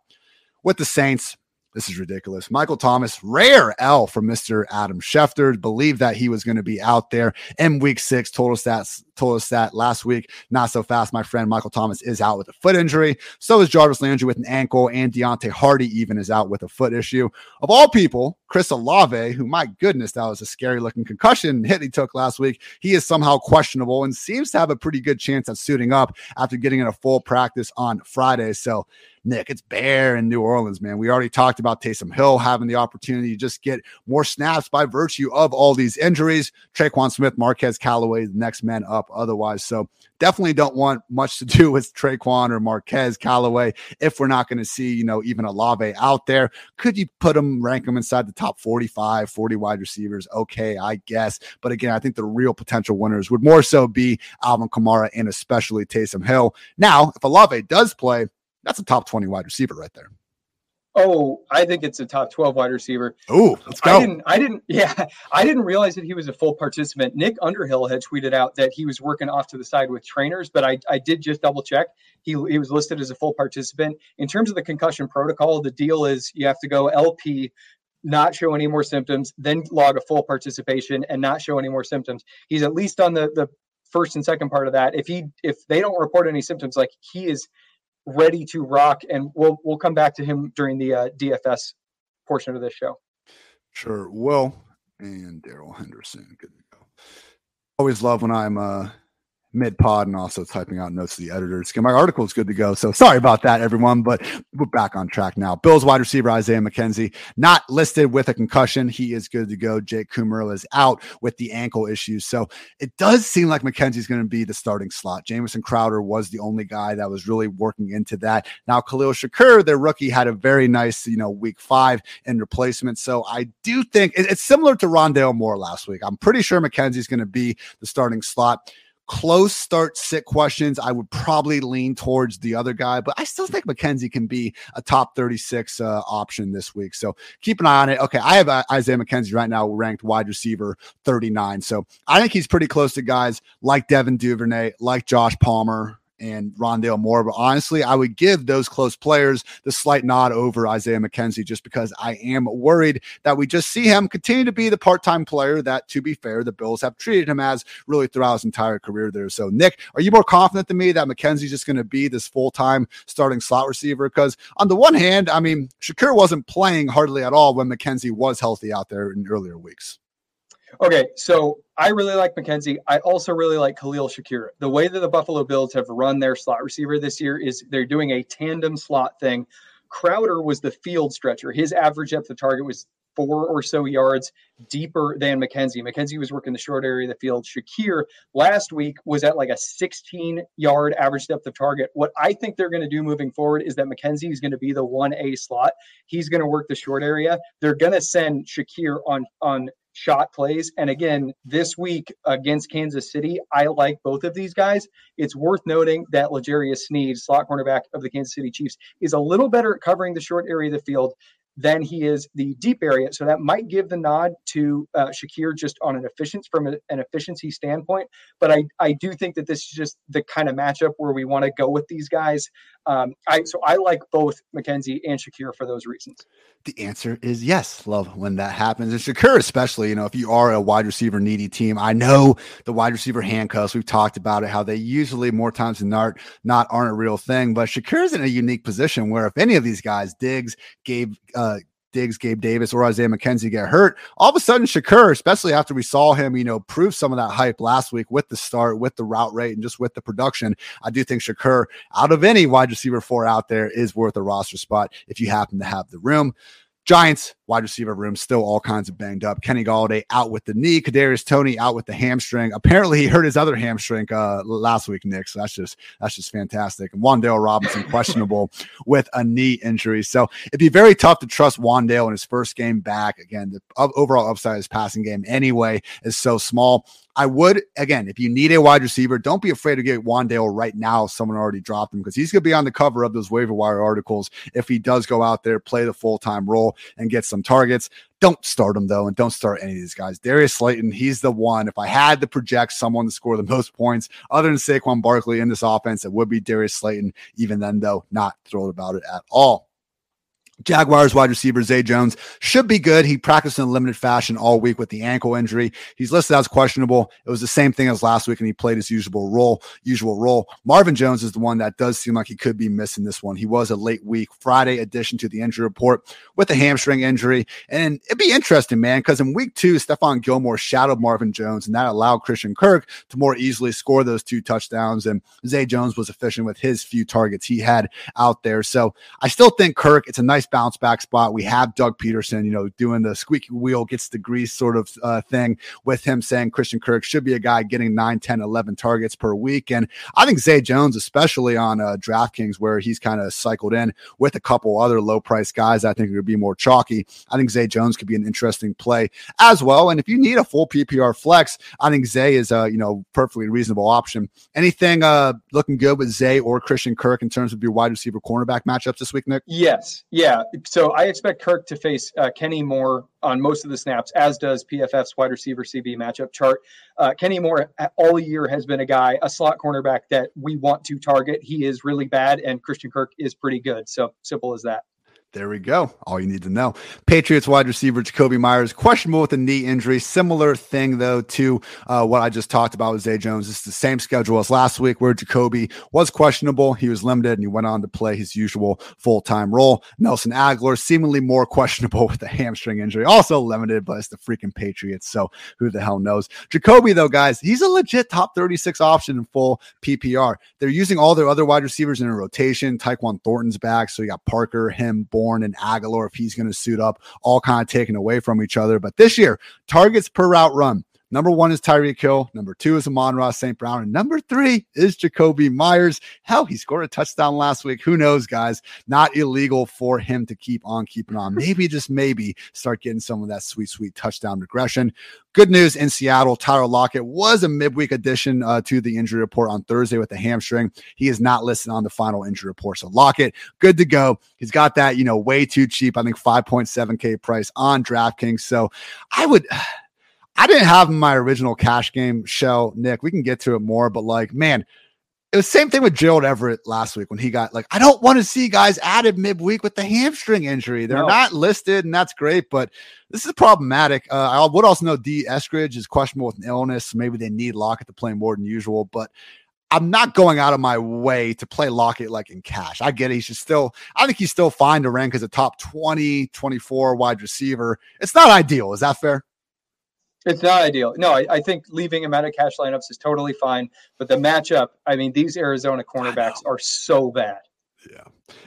With the Saints, this is ridiculous. Michael Thomas, rare L from Mr. Adam Schefter, believed that he was going to be out there in week six. Told us that told us that last week. Not so fast, my friend. Michael Thomas is out with a foot injury. So is Jarvis Landry with an ankle, and Deonte Harty even is out with a foot issue. Of all people, Chris Olave, who my goodness, that was a scary looking concussion (laughs) hit he took last week. He is somehow questionable and seems to have a pretty good chance of suiting up after getting in a full practice on Friday. So Nick, it's bare in New Orleans, man. We already talked about Taysom Hill having the opportunity to just get more snaps by virtue of all these injuries. Tre'Quan Smith, Marquez Callaway, the next man up otherwise. So definitely don't want much to do with Tre'Quan or Marquez Callaway if we're not going to see, you know, even Olave out there. Could you put them, rank them inside the top 45, 40 wide receivers? Okay, I guess. But again, I think the real potential winners would more so be Alvin Kamara and especially Taysom Hill. Now, if Olave does play, that's a top 20 wide receiver right there. Oh, I think it's a top 12 wide receiver. Oh, let's go. I didn't, I didn't, (laughs) yeah, I didn't realize that he was a full participant. Nick Underhill had tweeted out that he was working off to the side with trainers, but I, I did just double check. He, he was listed as a full participant. In terms of the concussion protocol, the deal is you have to go LP, not show any more symptoms, then log a full participation and not show any more symptoms. He's at least on the, the first and second part of that. If he, if they don't report any symptoms, like he is ready to rock. And we'll we'll come back to him during the uh, DFS portion of this show. Sure. Will and Darrell Henderson. Good to go. Always love when I'm uh mid pod and also typing out notes to the editors. My article is good to go. So sorry about that, everyone, but we're back on track now. Bills wide receiver Isaiah McKenzie, not listed with a concussion. He is good to go. Jake Kumerow is out with the ankle issues. So it does seem like McKenzie's going to be the starting slot. Jamison Crowder was the only guy that was really working into that. Now, Khalil Shakir, their rookie, had a very nice, you know, week five in replacement. So I do think it's similar to Rondale Moore last week. I'm pretty sure McKenzie's going to be the starting slot close start sit questions, I would probably lean towards the other guy, but I still think McKenzie can be a top 36 uh, option this week. So keep an eye on it. Okay, I have uh, Isaiah McKenzie right now ranked wide receiver 39. So I think he's pretty close to guys like Devin Duvernay, like Josh Palmer, and Rondale Moore. But honestly, I would give those close players the slight nod over Isaiah McKenzie just because I am worried that we just see him continue to be the part time player that, to be fair, the Bills have treated him as really throughout his entire career there. So, Nick, are you more confident than me that McKenzie's just going to be this full time starting slot receiver? Because on the one hand, I mean, Shakir wasn't playing hardly at all when McKenzie was healthy out there in earlier weeks. Okay, so I really like McKenzie. I also really like Khalil Shakir. The way that the Buffalo Bills have run their slot receiver this year is they're doing a tandem slot thing. Crowder was the field stretcher. His average depth of target was four or so yards deeper than McKenzie. McKenzie was working the short area of the field. Shakir last week was at like a 16 yard average depth of target. What I think they're going to do moving forward is that McKenzie is going to be the 1A slot. He's going to work the short area. They're going to send Shakir on on shot plays. And again, this week against Kansas City, I like both of these guys. It's worth noting that L'Jarius Sneed, slot cornerback of the Kansas City Chiefs, is a little better at covering the short area of the field than he is the deep area. So that might give the nod to uh, Shakir just on an efficiency from an efficiency standpoint. But I, I do think that this is just the kind of matchup where we want to go with these guys. Um, I so I like both McKenzie and Shakir for those reasons. The answer is yes. Love when that happens. And Shakir, especially, you know, if you are a wide receiver needy team, I know the wide receiver handcuffs. We've talked about it, how they usually more times than not not aren't a real thing. But Shakir's in a unique position where if any of these guys, Diggs, Gabe, uh, Diggs, Gabe Davis, or Isaiah McKenzie get hurt, all of a sudden Shakir, especially after we saw him, you know, prove some of that hype last week with the start, with the route rate, and just with the production, I do think Shakir, out of any wide receiver four out there, is worth a roster spot if you happen to have the room. Giants wide receiver room still all kinds of banged up. Kenny Golladay out with the knee. Kadarius Toney out with the hamstring. Apparently, he hurt his other hamstring uh, last week, Nick. So that's just that's just fantastic. And Wan'Dale Robinson (laughs) questionable with a knee injury. So it'd be very tough to trust Wan'Dale in his first game back. Again, the overall upside of his passing game anyway is so small. I would again, if you need a wide receiver, don't be afraid to get Wan'Dale right now. Someone already dropped him because he's going to be on the cover of those waiver wire articles if he does go out there, play the full time role, and get some targets. Don't start him though, and don't start any of these guys. Darius Slayton, he's the one. If I had to project someone to score the most points, other than Saquon Barkley in this offense, it would be Darius Slayton. Even then, though, not thrilled about it at all. Jaguars wide receiver Zay Jones should be good. He practiced in a limited fashion all week with the ankle injury. He's listed as questionable. It was the same thing as last week, and he played his usual role. Usual role. Marvin Jones is the one that does seem like he could be missing this one. He was a late week Friday addition to the injury report with a hamstring injury, and it'd be interesting, man, because in week two, Stephon Gilmore shadowed Marvin Jones, and that allowed Christian Kirk to more easily score those two touchdowns. And Zay Jones was efficient with his few targets he had out there. So I still think Kirk. It's a nice bounce back spot. We have Doug Pederson, you know, doing the squeaky wheel gets the grease sort of uh, thing with him saying Christian Kirk should be a guy getting 9, 10, 11 targets per week. And I think Zay Jones, especially on uh, DraftKings, where he's kind of cycled in with a couple other low price guys, I think it would be more chalky. I think Zay Jones could be an interesting play as well. And if you need a full PPR flex, I think Zay is a, you know, perfectly reasonable option. Anything uh, looking good with Zay or Christian Kirk in terms of your wide receiver cornerback matchups this week, Nick? Yes. Yeah. So I expect Kirk to face uh, Kenny Moore on most of the snaps, as does PFF's wide receiver CB matchup chart. Uh, Kenny Moore all year has been a guy, a slot cornerback that we want to target. He is really bad, and Christian Kirk is pretty good. So simple as that. There we go. All you need to know. Patriots wide receiver Jakobi Meyers questionable with a knee injury. Similar thing though to uh, what I just talked about with Zay Jones. It's the same schedule as last week, where Jakobi was questionable. He was limited, and he went on to play his usual full time role. Nelson Agholor seemingly more (laughs) questionable with a hamstring injury, also limited, but it's the freaking Patriots. So who the hell knows? Jakobi, though, guys, he's a legit top thirty six option in full PPR. They're using all their other wide receivers in a rotation. Tyquan Thornton's back, so you got Parker, him. Bourne and Agholor if he's going to suit up, all kind of taken away from each other. But this year, targets per route run. Number one is Tyreek Hill. Number two is Amon-Ra St. Brown. And number three is Jakobi Meyers. Hell, he scored a touchdown last week. Who knows, guys? Not illegal for him to keep on keeping on. Maybe, just maybe, start getting some of that sweet, sweet touchdown regression. Good news in Seattle. Tyler Lockett was a midweek addition uh, to the injury report on Thursday with the hamstring. He is not listed on the final injury report. So Lockett, good to go. He's got that, you know, way too cheap. I think 5.7K price on DraftKings. So I would. I didn't have my original cash game show, Nick. We can get to it more, but like, man, it was same thing with Gerald Everett last week when he got like, I don't want to see guys added midweek with the hamstring injury. They're no. not listed, and that's great, but this is problematic. Uh, I would also know D. Eskridge is questionable with an illness. Maybe they need Lockett to play more than usual, but I'm not going out of my way to play Lockett like in cash. I get it. He's just still, I think he's still fine to rank as a top 20, 24 wide receiver. It's not ideal. Is that fair? It's not ideal. No, I, I, think leaving him out of cash lineups is totally fine. But the matchup, I mean, these Arizona cornerbacks are so bad. Yeah,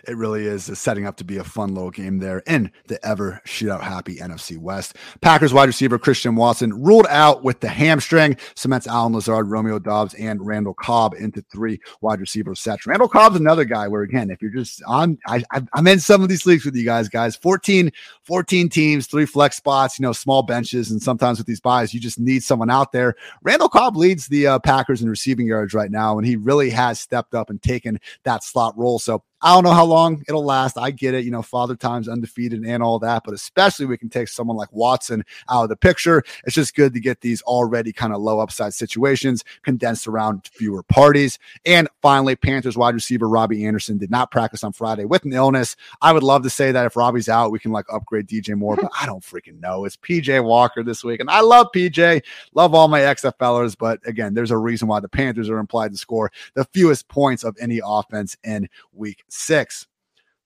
it really is setting up to be a fun little game there in the ever shootout happy NFC West. Packers wide receiver Christian Watson ruled out with the hamstring, cements Allen Lazard, Romeo Doubs, and Randall Cobb into three wide receiver sets. Randall Cobb's another guy where, again, if you're just on, I, I'm in some of these leagues with you guys, guys, 14, 14 teams, three flex spots, you know, small benches, and sometimes with these buys, you just need someone out there. Randall Cobb leads the uh, Packers in receiving yards right now, and he really has stepped up and taken that slot role. So I don't know how long it'll last. I get it, you know, father time's undefeated and all that, but especially we can take someone like Watson out of the picture. It's just good to get these already kind of low upside situations condensed around fewer parties. And finally, Panthers wide receiver Robbie Anderson did not practice on Friday with an illness. I would love to say that if Robbie's out, we can like upgrade DJ Moore, but I don't freaking know. It's PJ Walker this week, and I love PJ, love all my XFLers, but again, there's a reason why the Panthers are implied to score the fewest points of any offense in week six.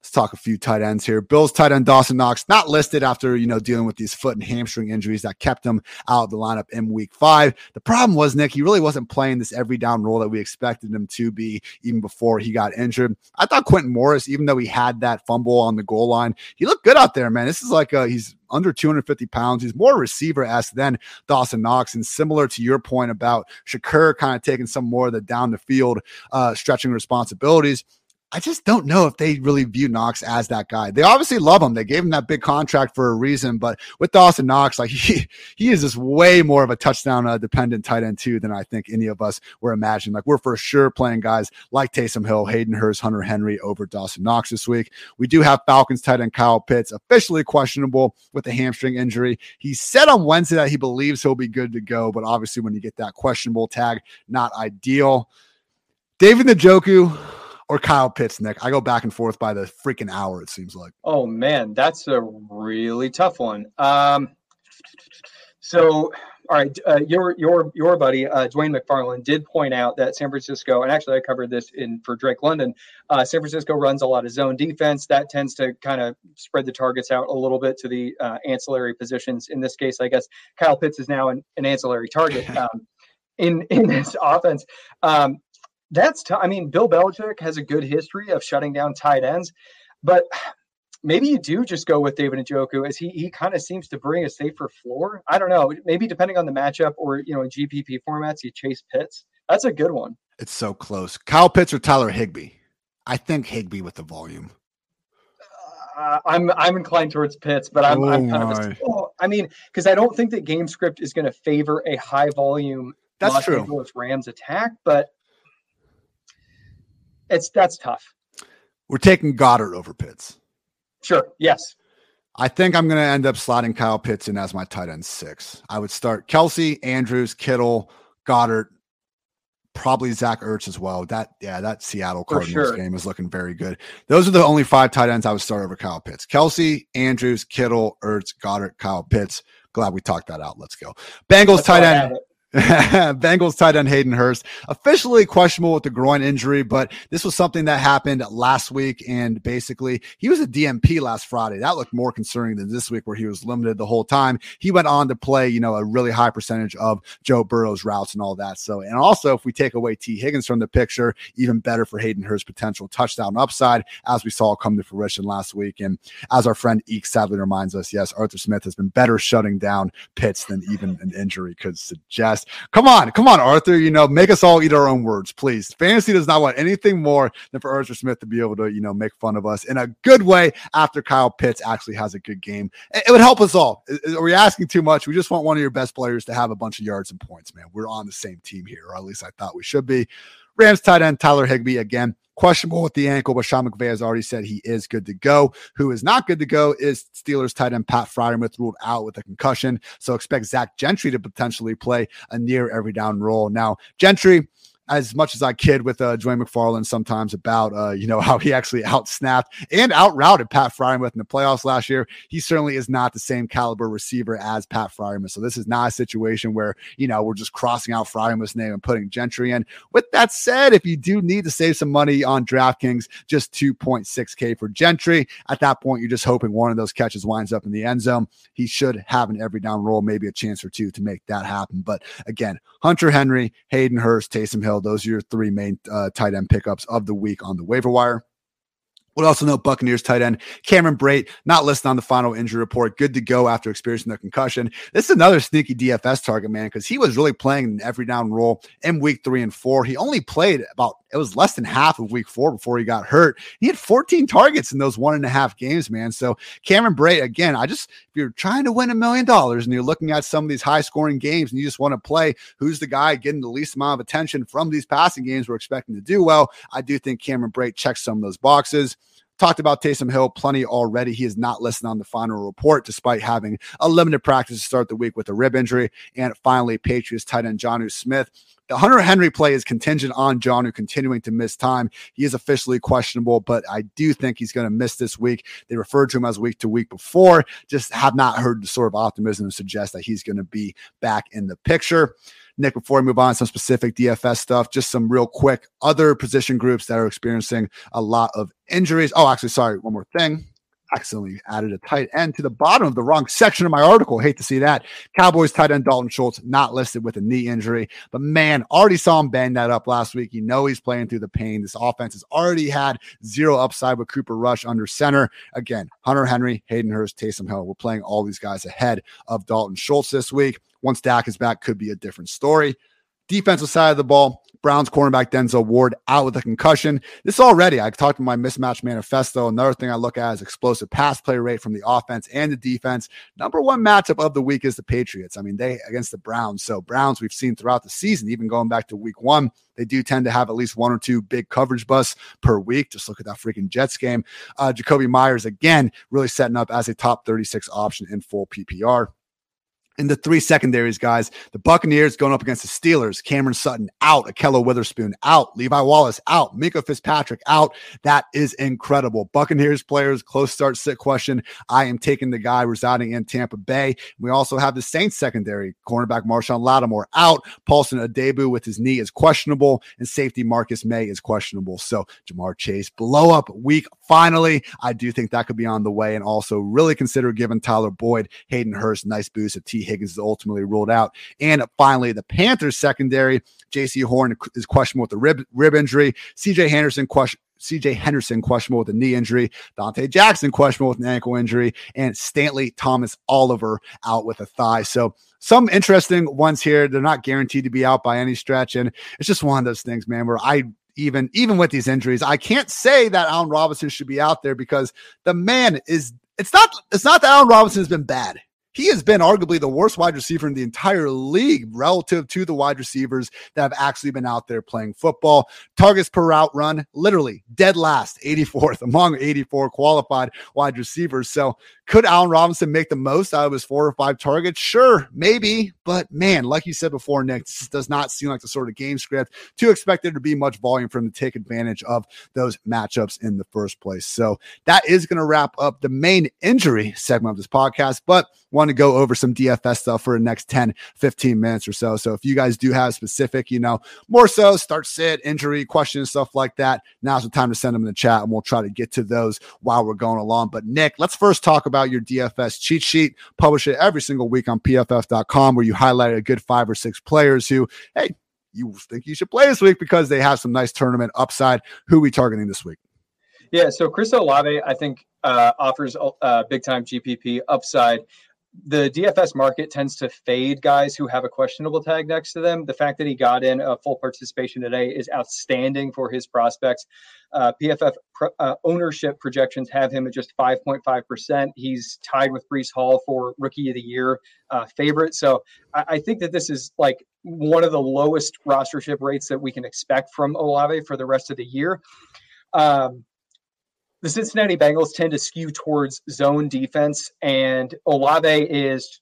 Let's talk a few tight ends here. Bills tight end Dawson Knox not listed after you know dealing with these foot and hamstring injuries that kept him out of the lineup in week five. The problem was Nick, he really wasn't playing this every down role that we expected him to be even before he got injured. I thought Quintin Morris, even though he had that fumble on the goal line, he looked good out there, man. This is like a, he's under 250 pounds. He's more receiver s than Dawson Knox. And similar to your point about Shakir kind of taking some more of the down the field uh, stretching responsibilities. I just don't know if they really view Knox as that guy. They obviously love him. They gave him that big contract for a reason, but with Dawson Knox, like (laughs) he he is just way more of a touchdown uh, dependent tight end too than I think any of us were imagining. Like we're for sure playing guys like Taysom Hill, Hayden Hurst, Hunter Henry over Dawson Knox this week. We do have Falcons tight end Kyle Pitts officially questionable with a hamstring injury. He said on Wednesday that he believes he'll be good to go, but obviously when you get that questionable tag, not ideal. David Njoku or Kyle Pitts, Nick. I go back and forth by the freaking hour, it seems like. Oh, man, that's a really tough one. Um, so, all right, uh, your your your buddy uh, Dwain McFarland did point out that San Francisco, and actually I covered this in for Drake London. Uh, San Francisco runs a lot of zone defense. That tends to kind of spread the targets out a little bit to the uh, ancillary positions. In this case, I guess Kyle Pitts is now an, an ancillary target. (laughs) Um, in in this offense. Um, that's t- I mean, Bill Belichick has a good history of shutting down tight ends, but maybe you do just go with David Njoku as he he kind of seems to bring a safer floor. I don't know. Maybe depending on the matchup or you know in GPP formats, you chase Pitts. That's a good one. It's so close. Kyle Pitts or Tyler Higbee? I think Higby with the volume. Uh, I'm I'm inclined towards Pitts, but I'm, oh I'm kind my. of a, oh, I mean because I don't think that game script is going to favor a high volume that's Los true. Angeles Rams attack, but it's that's tough. We're taking Goedert over Pitts. Sure. Yes. I think I'm going to end up slotting Kyle Pitts in as my tight end six. I would start Kelce, Andrews, Kittle, Goedert, probably Zach Ertz as well. That yeah, that Seattle Cardinals sure. game is looking very good. Those are the only five tight ends I would start over Kyle Pitts. Kelce, Andrews, Kittle, Ertz, Goedert, Kyle Pitts. Glad we talked that out. Let's go. Bengals That's tight end. (laughs) Bengals tight end Hayden Hurst officially questionable with the groin injury, but this was something that happened last week. And basically, he was a DMP last Friday. That looked more concerning than this week, where he was limited the whole time. He went on to play, you know, a really high percentage of Joe Burrow's routes and all that. So, and also, if we take away Tee Higgins from the picture, even better for Hayden Hurst's potential touchdown upside, as we saw come to fruition last week. And as our friend Eek sadly reminds us, yes, Arthur Smith has been better shutting down Pitts than even an injury could suggest. Come on, come on, Arthur. You know, make us all eat our own words, please. Fantasy does not want anything more than for Arthur Smith to be able to, you know, make fun of us in a good way after Kyle Pitts actually has a good game. It would help us all. Are we asking too much? We just want one of your best players to have a bunch of yards and points, man. We're on the same team here, or at least I thought we should be. Rams tight end Tyler Higbee again questionable with the ankle, but Sean McVay has already said he is good to go. Who is not good to go is Steelers tight end Pat Freiermuth ruled out with a concussion. So expect Zach Gentry to potentially play a near every down role. Now, Gentry, as much as I kid with uh, Dwain McFarland sometimes about uh, you know (laughs) how he actually outsnapped and outrouted Pat Freiermuth in the playoffs last year, he certainly is not the same caliber receiver as Pat Freiermuth. So this is not a situation where you know we're just crossing out Freiermuth's name and putting Gentry in. With that said, if you do need to save some money on DraftKings, just 2.6k for Gentry. At that point, you're just hoping one of those catches winds up in the end zone. He should have an every down roll, maybe a chance or two to make that happen. But again, Hunter Henry, Hayden Hurst, Taysom Hill. Those are your three main uh, tight end pickups of the week on the waiver wire. We'll also note Buccaneers tight end Cameron Brate, not listed on the final injury report, good to go after experiencing the concussion. This is another sneaky DFS target, man, because he was really playing an every down role in week three and four. He only played about, it was less than half of week four before he got hurt. He had 14 targets in those one and a half games, man. So Cameron Brate, again, I just, if you're trying to win a million dollars and you're looking at some of these high scoring games and you just want to play who's the guy getting the least amount of attention from these passing games we're expecting to do well, I do think Cameron Brate checks some of those boxes. Talked about Taysom Hill plenty already. He is not listed on the final report despite having a limited practice to start the week with a rib injury. And finally, Patriots tight end Jonnu Smith. The Hunter Henry play is contingent on Jonnu continuing to miss time. He is officially questionable, but I do think he's going to miss this week. They referred to him as week to week before, just have not heard the sort of optimism to suggest that he's going to be back in the picture. Nick, before we move on, some specific DFS stuff, just some real quick other position groups that are experiencing a lot of injuries. Oh, actually, sorry, one more thing accidentally added a tight end to the bottom of the wrong section of my article. Hate to see that. Cowboys tight end Dalton Schultz not listed with a knee injury, but man, already saw him bang that up last week. You know he's playing through the pain. This offense has already had zero upside with Cooper Rush under center. Again, Hunter Henry, Hayden Hurst, Taysom Hill. We're playing all these guys ahead of Dalton Schultz this week. Once Dak is back, could be a different story. Defensive side of the ball, Browns cornerback Denzel Ward out with a concussion. This already, I talked in my mismatch manifesto. Another thing I look at is explosive pass play rate from the offense and the defense. Number one matchup of the week is the Patriots. I mean, they against the Browns. So Browns we've seen throughout the season, even going back to week one, they do tend to have at least one or two big coverage busts per week. Just look at that freaking Jets game. Uh, Jakobi Meyers again, really setting up as a top 36 option in full PPR. In the three secondaries, guys, the Buccaneers going up against the Steelers. Cameron Sutton out, Ahkello Witherspoon out, Levi Wallace out, Minkah Fitzpatrick out. That is incredible. Buccaneers players, close start sit question. I am taking the guy residing in Tampa Bay. We also have the Saints secondary, cornerback Marshon Lattimore out, Paulson Adebo with his knee is questionable, and safety Marcus Maye is questionable. So Ja'Marr Chase blow up week finally. I do think that could be on the way, and also really consider giving Tyler Boyd, Hayden Hurst, nice boost at T. Higgins is ultimately ruled out. And finally, the Panthers secondary, Jaycee Horn is questionable with the rib, rib injury. CJ Henderson question. CJ Henderson questionable with a knee injury, Donte Jackson questionable with an ankle injury, and Stanley Thomas Oliver out with a thigh. So some interesting ones here. They're not guaranteed to be out by any stretch, and it's just one of those things, man, where I even even with these injuries, I can't say that Allen Robinson should be out there because the man is. It's not. It's not that Allen Robinson has been bad he has been arguably the worst wide receiver in the entire league relative to the wide receivers that have actually been out there playing football. Targets per route run, literally dead last, 84th among 84 qualified wide receivers. So Could Allen Robinson make the most out of his four or five targets? Sure, maybe. But man, like you said before, Nick, this does not seem like the sort of game script to expect there to be much volume for him to take advantage of those matchups in the first place. So that is going to wrap up the main injury segment of this podcast. But want to go over some DFS stuff for the next 10, 15 minutes or so. So if you guys do have specific, you know, more so start sit, injury, questions, stuff like that, now's the time to send them in the chat and we'll try to get to those while we're going along. But Nick, let's first talk about your DFS cheat sheet. Publish it every single week on pff.com where you highlight a good five or six players who, hey, you think you should play this week because they have some nice tournament upside. Who we targeting this week? Yeah, so Chris Olave, I think, uh, offers uh, big time GPP upside the DFS market tends to fade guys who have a questionable tag next to them. The fact that he got in a full participation today is outstanding for his prospects. Uh, PFF uh, ownership projections have him at just 5.5%. He's tied with Breece Hall for Rookie of the Year uh, favorite. So I-, I think that this is like one of the lowest rostership rates that we can expect from Olave for the rest of the year. Um, the Cincinnati Bengals tend to skew towards zone defense, and Olave is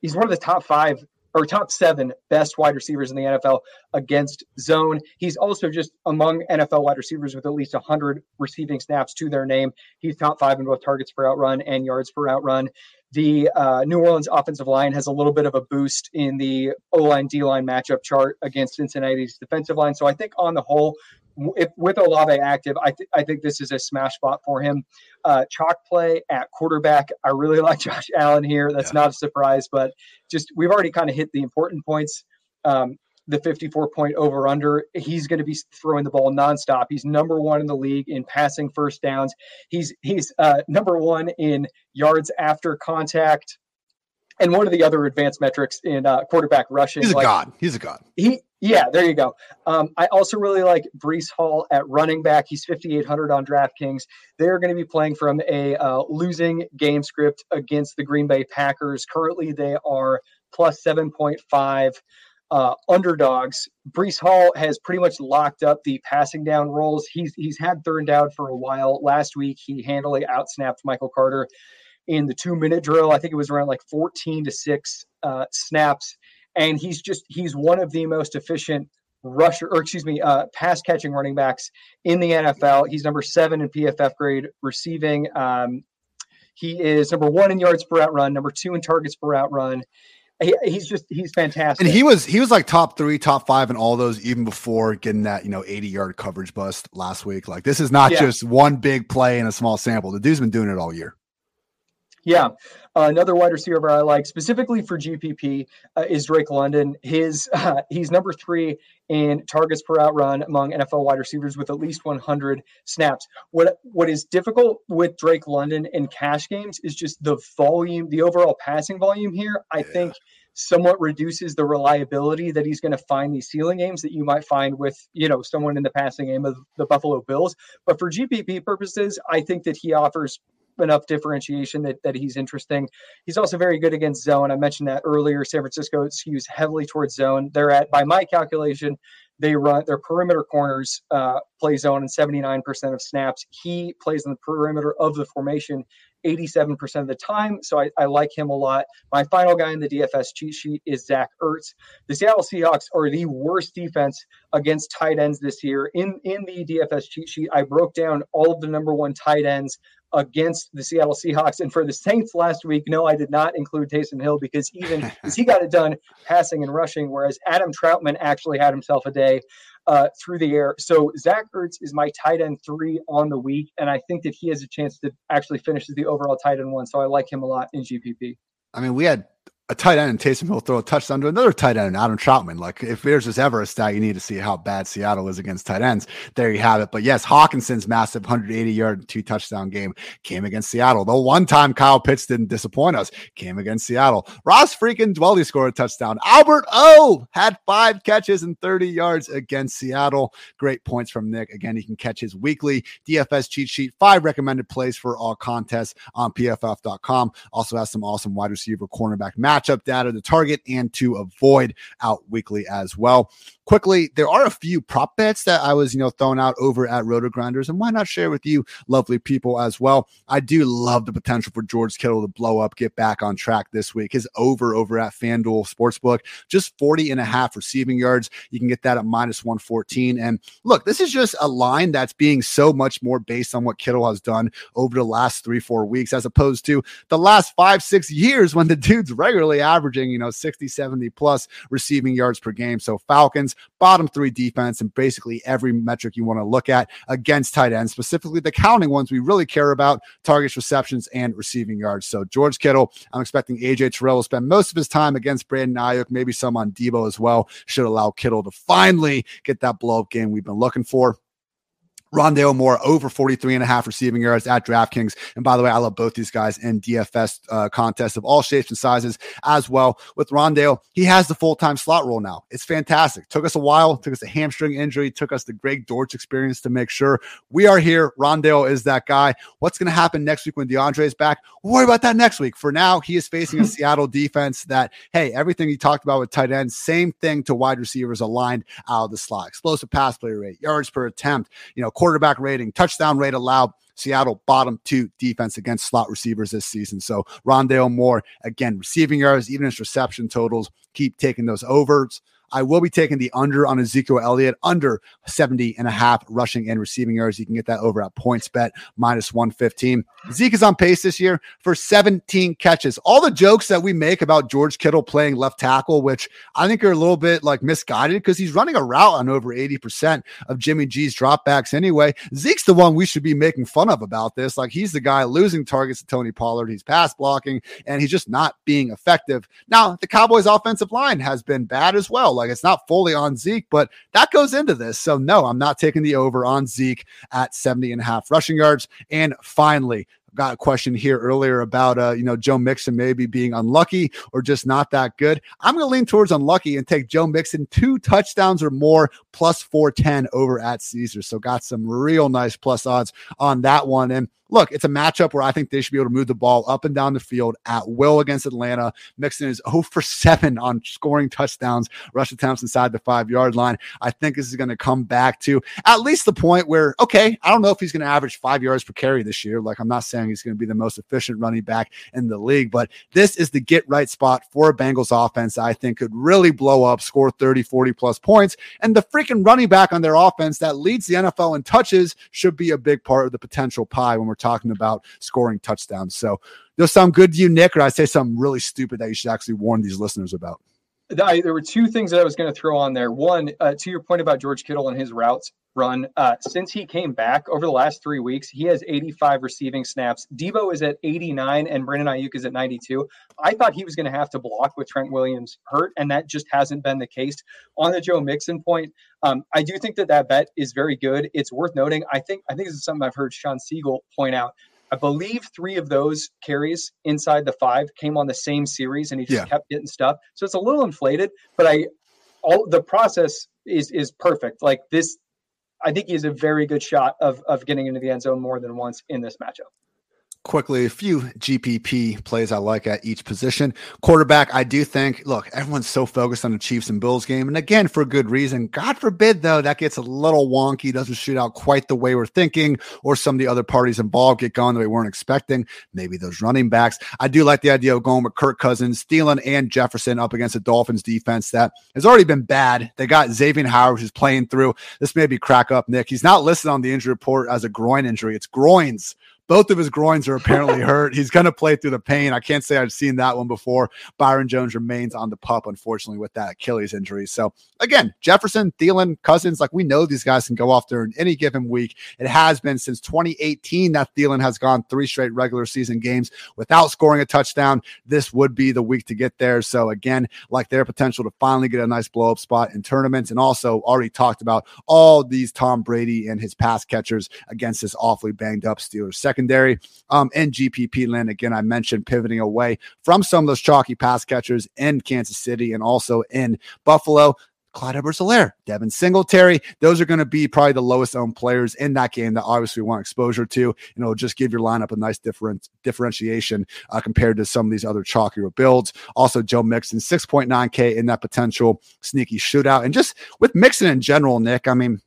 he's one of the top five or top seven best wide receivers in the NFL against zone. He's also just among NFL wide receivers with at least 100 receiving snaps to their name. He's top five in both targets per route run and yards per route run. The uh, New Orleans offensive line has a little bit of a boost in the O line D line matchup chart against Cincinnati's defensive line. So I think on the whole, if, with Olave active, I, th- I think this is a smash spot for him. Uh, chalk play at quarterback. I really (laughs) like Josh Allen here. That's yeah. not a surprise, but just we've already kind of hit the important points. Um, the 54 point over under. He's going to be throwing the ball nonstop. He's number one in the league in passing first downs. He's he's uh, number one in yards after contact. And one of the other advanced metrics in uh, quarterback rushing. He's a like, god. He's a god. He yeah, there you go. Um, I also really like Breece Hall at running back. He's 5,800 on DraftKings. They're going to be playing from a uh, losing game script against the Green Bay Packers. Currently, they are plus 7.5 uh, underdogs. Breece Hall has pretty much locked up the passing down roles. He's he's had third down for a while. Last week, he handily outsnapped Michael Carter in the two minute drill. I think it was around like 14 to six uh, snaps and he's just he's one of the most efficient rusher or excuse me uh, pass catching running backs in the NFL. He's number seven in PFF grade receiving. Um, he is number one in yards per route run, number two in targets per route run. He, he's just he's fantastic. And he was he was like top three, top five in all those even before getting that you know eighty yard coverage bust last week. Like this is not yeah. just one big play in a small sample. The dude's been doing it all year. Yeah. Uh, another wide receiver I like specifically for GPP uh, is Drake London. His uh, (laughs) he's number three in targets per route run among NFL wide receivers with at least 100 snaps. What what is difficult with Drake London in cash games is just the volume, the overall passing volume here. I yeah. think somewhat reduces the reliability that he's going to find these ceiling games that you might find with you know someone in the passing game of the Buffalo Bills. But for GPP purposes, I think that he offers enough differentiation that, that he's interesting. He's also very good against zone. I mentioned that earlier. San Francisco skews heavily towards zone. They're at, by my calculation, they run their perimeter corners uh, play zone in 79% of snaps. He plays in the perimeter of the formation 87% of the time. So I, I, like him a lot. My final guy in the DFS cheat sheet is Zach Ertz. The Seattle Seahawks are the worst defense against tight ends this year. In, in the DFS cheat sheet, I broke down all of the number one tight ends against the Seattle Seahawks. And for the Saints last week, no, I did not include Taysom Hill because even because (laughs) he got it done passing and rushing, whereas Adam Trautman actually had himself a day uh, through the air. So Zach Ertz is my tight end three on the week, and I think that he has a chance to actually finish as the overall tight end one. So I like him a lot in GPP. I mean, we had a tight end and Taysom Hill throw a touchdown to another tight end, Adam Trautman. Like if there's just ever a stat you need to see how bad Seattle is against tight ends, there you have it. But yes, Hockenson's massive 180 yard two touchdown game came against Seattle. The one time Kyle Pitts didn't disappoint us came against Seattle. Ross freaking Dwelley scored a touchdown. Albert O had five catches and 30 yards against Seattle. Great points from Nick. Again, you can catch his weekly DFS cheat sheet, five recommended plays for all contests on pff.com. Also has some awesome wide receiver cornerback match matchup data to target and to avoid out weekly as well. Quickly, there are a few prop bets that I was, you know, throwing out over at RotoGrinders, and why not share with you, lovely people, as well. I do love the potential for George Kittle to blow up, get back on track this week. His over over at FanDuel Sportsbook, just 40 and a half receiving yards. You can get that at minus 114. And look, this is just a line that's being so much more based on what Kittle has done over the last three, four weeks, as opposed to the last five, six years when the dude's regularly averaging, you know, 60, 70 plus receiving yards per game. So Falcons, bottom three defense, and basically every metric you want to look at against tight ends, specifically the counting ones we really care about targets, receptions, and receiving yards. So George Kittle, I'm expecting AJ Terrell will spend most of his time against Brandon Aiyuk, maybe some on Deebo as well. Should allow Kittle to finally get that blow up game we've been looking for. Rondale Moore over 43 and a half receiving yards at DraftKings. And by the way, I love both these guys in DFS uh, contests of all shapes and sizes as well. With Rondale, he has the full time slot role now. It's fantastic. Took us a while, took us a hamstring injury, took us the Greg Dortch experience to make sure we are here. Rondale is that guy. What's going to happen next week when DeAndre is back? We'll worry about that next week. For now, he is facing a (laughs) Seattle defense that, hey, everything he talked about with tight ends, same thing to wide receivers aligned out of the slot. Explosive pass play rate, yards per attempt, you know, quarterback rating, touchdown rate allowed. Seattle bottom two defense against slot receivers this season. So Rondale Moore, again, receiving yards, even his reception totals, keep taking those overs. I will be taking the under on Ezekiel Elliott under 70 and a half rushing and receiving yards. You can get that over at PointsBet minus 115. Zeke is on pace this year for 17 catches. All the jokes that we make about George Kittle playing left tackle, which I think are a little bit like misguided because he's running a route on over 80% of Jimmy G's dropbacks anyway. Zeke's the one we should be making fun of about this. Like he's the guy losing targets to Tony Pollard. He's pass blocking and he's just not being effective. Now, the Cowboys offensive line has been bad as well. Like it's not fully on Zeke, but that goes into this. So no, I'm not taking the over on Zeke at 70 and a half rushing yards. And finally, got a question here earlier about uh, you know Joe Mixon maybe being unlucky or just not that good. I'm going to lean towards unlucky and take Joe Mixon two touchdowns or more plus 410 over at Caesar. So got some real nice plus odds on that one. And look, it's a matchup where I think they should be able to move the ball up and down the field at will against Atlanta. Mixon is 0 for 7 on scoring touchdowns, rush attempts inside the five yard line. I think this is going to come back to at least the point where, okay, I don't know if he's going to average five yards per carry this year. Like, I'm not saying he's going to be the most efficient running back in the league, but this is the get right spot for a Bengals offense I think could really blow up, score 30, 40 plus points. And the freaking running back on their offense that leads the NFL in touches should be a big part of the potential pie when we're talking about scoring touchdowns. So, does sound good to you, Nick, or I say something really stupid that you should actually warn these listeners about? I, there were two things that I was going to throw on there. One, uh, to your point about George Kittle and his routes run, uh, since he came back over the last three weeks, he has 85 receiving snaps. Deebo is at 89 and Brandon Aiyuk is at 92. I thought he was going to have to block with Trent Williams hurt, and that just hasn't been the case. On the Joe Mixon point, um, I do think that that bet is very good. It's worth noting. I think I think this is something I've heard Sean Siegel point out. I believe three of those carries inside the five came on the same series, and he just yeah. kept getting stuff. So it's a little inflated, but I all the process is is perfect. Like this, I think he has a very good shot of of getting into the end zone more than once in this matchup quickly a few GPP plays I like at each position. Quarterback, I do think, look, everyone's so focused on the Chiefs and Bills game. And again, for good reason. God forbid, though, that gets a little wonky, doesn't shoot out quite the way we're thinking, or some of the other parties involved get gone that we weren't expecting. Maybe those running backs. I do like the idea of going with Kirk Cousins, Thielen, and Jefferson up against the Dolphins defense that has already been bad. They got Xavier Howard, who's playing through. This may be crack up, Nick. He's not listed on the injury report as a groin injury. It's groins both of his groins are apparently (laughs) hurt. He's going to play through the pain. I can't say I've seen that one before. Byron Jones remains on the pup, unfortunately, with that Achilles injury. So, again, Jefferson, Thielen, Cousins, like we know these guys can go off during any given week. It has been since 2018 that Thielen has gone three straight regular season games without scoring a touchdown. This would be the week to get there. So, again, like their potential to finally get a nice blow up spot in tournaments. And also, already talked about all these Tom Brady and his pass catchers against this awfully banged up Steelers secondary. Um, and GPP land, again, I mentioned pivoting away from some of those chalky pass catchers in Kansas City and also in Buffalo Clyde Edwards Helaire, Devin Singletary. Those are going to be probably the lowest owned players in that game that obviously want exposure to. And it'll just give your lineup a nice different differentiation uh, compared to some of these other chalkier builds. Also, Joe Mixon, 6.9K in that potential sneaky shootout. And just with Mixon in general, Nick, I mean,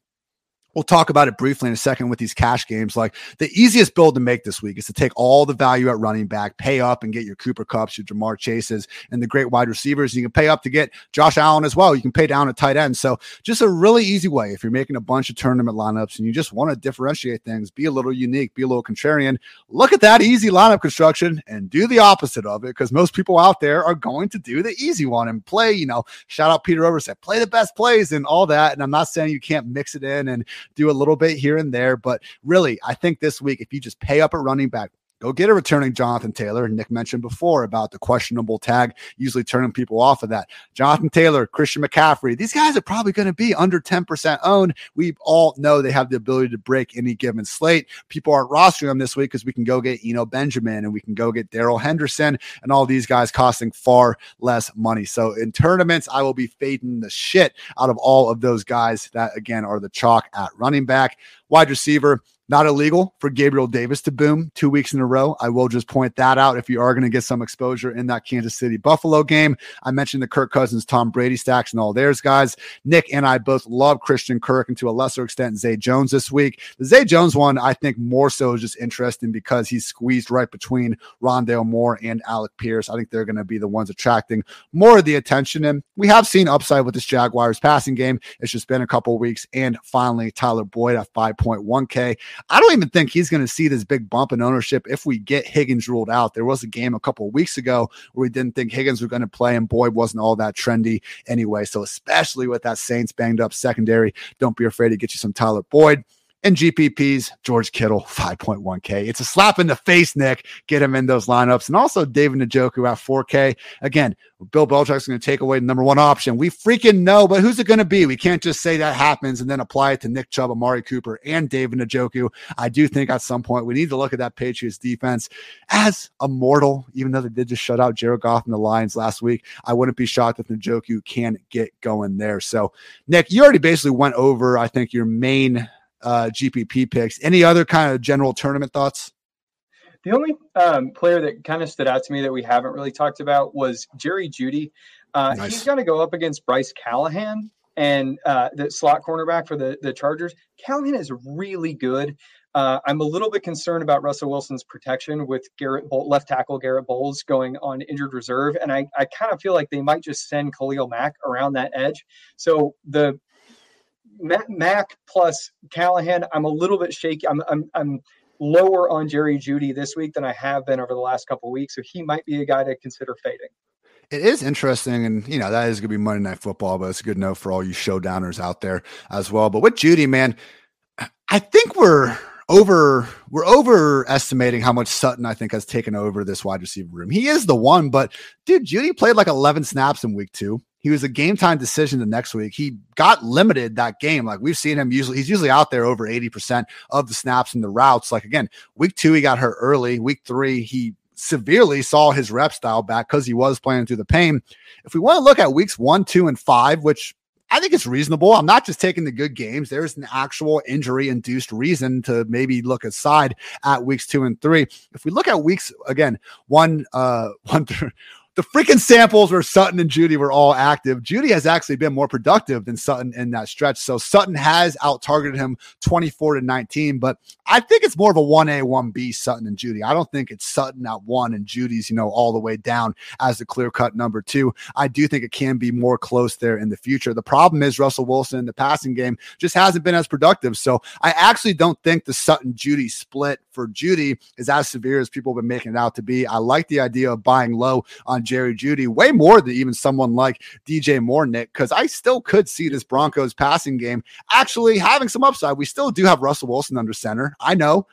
We'll talk about it briefly in a second with these cash games. Like the easiest build to make this week is to take all the value at running back, pay up and get your Cooper Kupps, your Ja'Marr Chases, and the great wide receivers. You can pay up to get Josh Allen as well. You can pay down at tight end. So just a really easy way if you're making a bunch of tournament lineups and you just want to differentiate things, be a little unique, be a little contrarian. Look at that easy lineup construction and do the opposite of it because most people out there are going to do the easy one and play. You know, shout out Peter Overzet, play the best plays and all that. And I'm not saying you can't mix it in and do a little bit here and there. But really, I think this week, if you just pay up at running back, Go get a returning Jonathan Taylor. Nick mentioned before about the questionable tag, usually turning people off of that. Jonathan Taylor, Christian McCaffrey, these guys are probably going to be under 10% owned. We all know they have the ability to break any given slate. People aren't rostering them this week because we can go get Eno Benjamin and we can go get Darrell Henderson and all these guys costing far less money. So in tournaments, I will be fading the shit out of all of those guys that, again, are the chalk at running back. Wide receiver, not illegal for Gabriel Davis to boom two weeks in a row. I will just point that out if you are going to get some exposure in that Kansas City Buffalo game. I mentioned the Kirk Cousins, Tom Brady stacks, and all theirs guys. Nick and I both love Christian Kirk and to a lesser extent Zay Jones this week. The Zay Jones one, I think more so is just interesting because he's squeezed right between Rondale Moore and Alec Pierce. I think they're going to be the ones attracting more of the attention. And we have seen upside with this Jaguars passing game. It's just been a couple weeks. And finally, Tyler Boyd at 5.1K. I don't even think he's going to see this big bump in ownership if we get Higgins ruled out. There was a game a couple of weeks ago where we didn't think Higgins was going to play, and Boyd wasn't all that trendy anyway. So, especially with that Saints banged up secondary, don't be afraid to get you some Tyler Boyd and GPPs, George Kittle, 5.1K. It's a slap in the face, Nick. Get him in those lineups. And also David Njoku at 4K. Again, Bill Belichick's going to take away the number one option. We freaking know, but who's it going to be? We can't just say that happens and then apply it to Nick Chubb, Amari Cooper, and David Njoku. I do think at some point we need to look at that Patriots defense as a mortal, even though they did just shut out Jared Goff and the Lions last week. I wouldn't be shocked if Njoku can get going there. So, Nick, you already basically went over, I think, your main uh, GPP picks. Any other kind of general tournament thoughts? The only um, player that kind of stood out to me that we haven't really talked about was Jerry Jeudy. Uh, nice. He's going to go up against Bryce Callahan and uh, the slot cornerback for the, the Chargers. Callahan is really good. Uh, I'm a little bit concerned about Russell Wilson's protection with Garrett Bol- left tackle Garrett Bolles going on injured reserve, and I, I kind of feel like they might just send Khalil Mack around that edge. So the Mack plus Callahan, I'm a little bit shaky. I'm, I'm, I'm lower on Jerry Jeudy this week than I have been over the last couple weeks. So he might be a guy to consider fading. It is interesting, and you know that is going to be Monday Night Football, but it's a good note for all you showdowners out there as well. But with Jeudy, man, I think we're over we're overestimating how much Sutton I think has taken over this wide receiver room. He is the one, but dude, Jeudy played like 11 snaps in week two. He was a game time decision the next week. He got limited that game. Like we've seen him usually, he's usually out there over 80% of the snaps and the routes. Like again, week two, he got hurt early. Week three, he severely saw his rep style back because he was playing through the pain. If we want to look at weeks one, two, and five, which I think it's reasonable. I'm not just taking the good games. There's an actual injury induced reason to maybe look aside at weeks two and three. If we look at weeks again, one, uh, (laughs) one, through, the freaking samples where Sutton and Jeudy were all active. Jeudy has actually been more productive than Sutton in that stretch. So Sutton has out targeted him 24 to 19, but I think it's more of a 1A, 1B Sutton and Jeudy. I don't think it's Sutton at one and Jeudy's, you know, all the way down as the clear cut number two. I do think it can be more close there in the future. The problem is Russell Wilson in the passing game just hasn't been as productive. So I actually don't think the Sutton Jeudy split for Jeudy is as severe as people have been making it out to be. I like the idea of buying low on Jerry Jeudy way more than even someone like DJ Moore, Nick, because I still could see this Broncos passing game actually having some upside. We still do have Russell Wilson under center. I know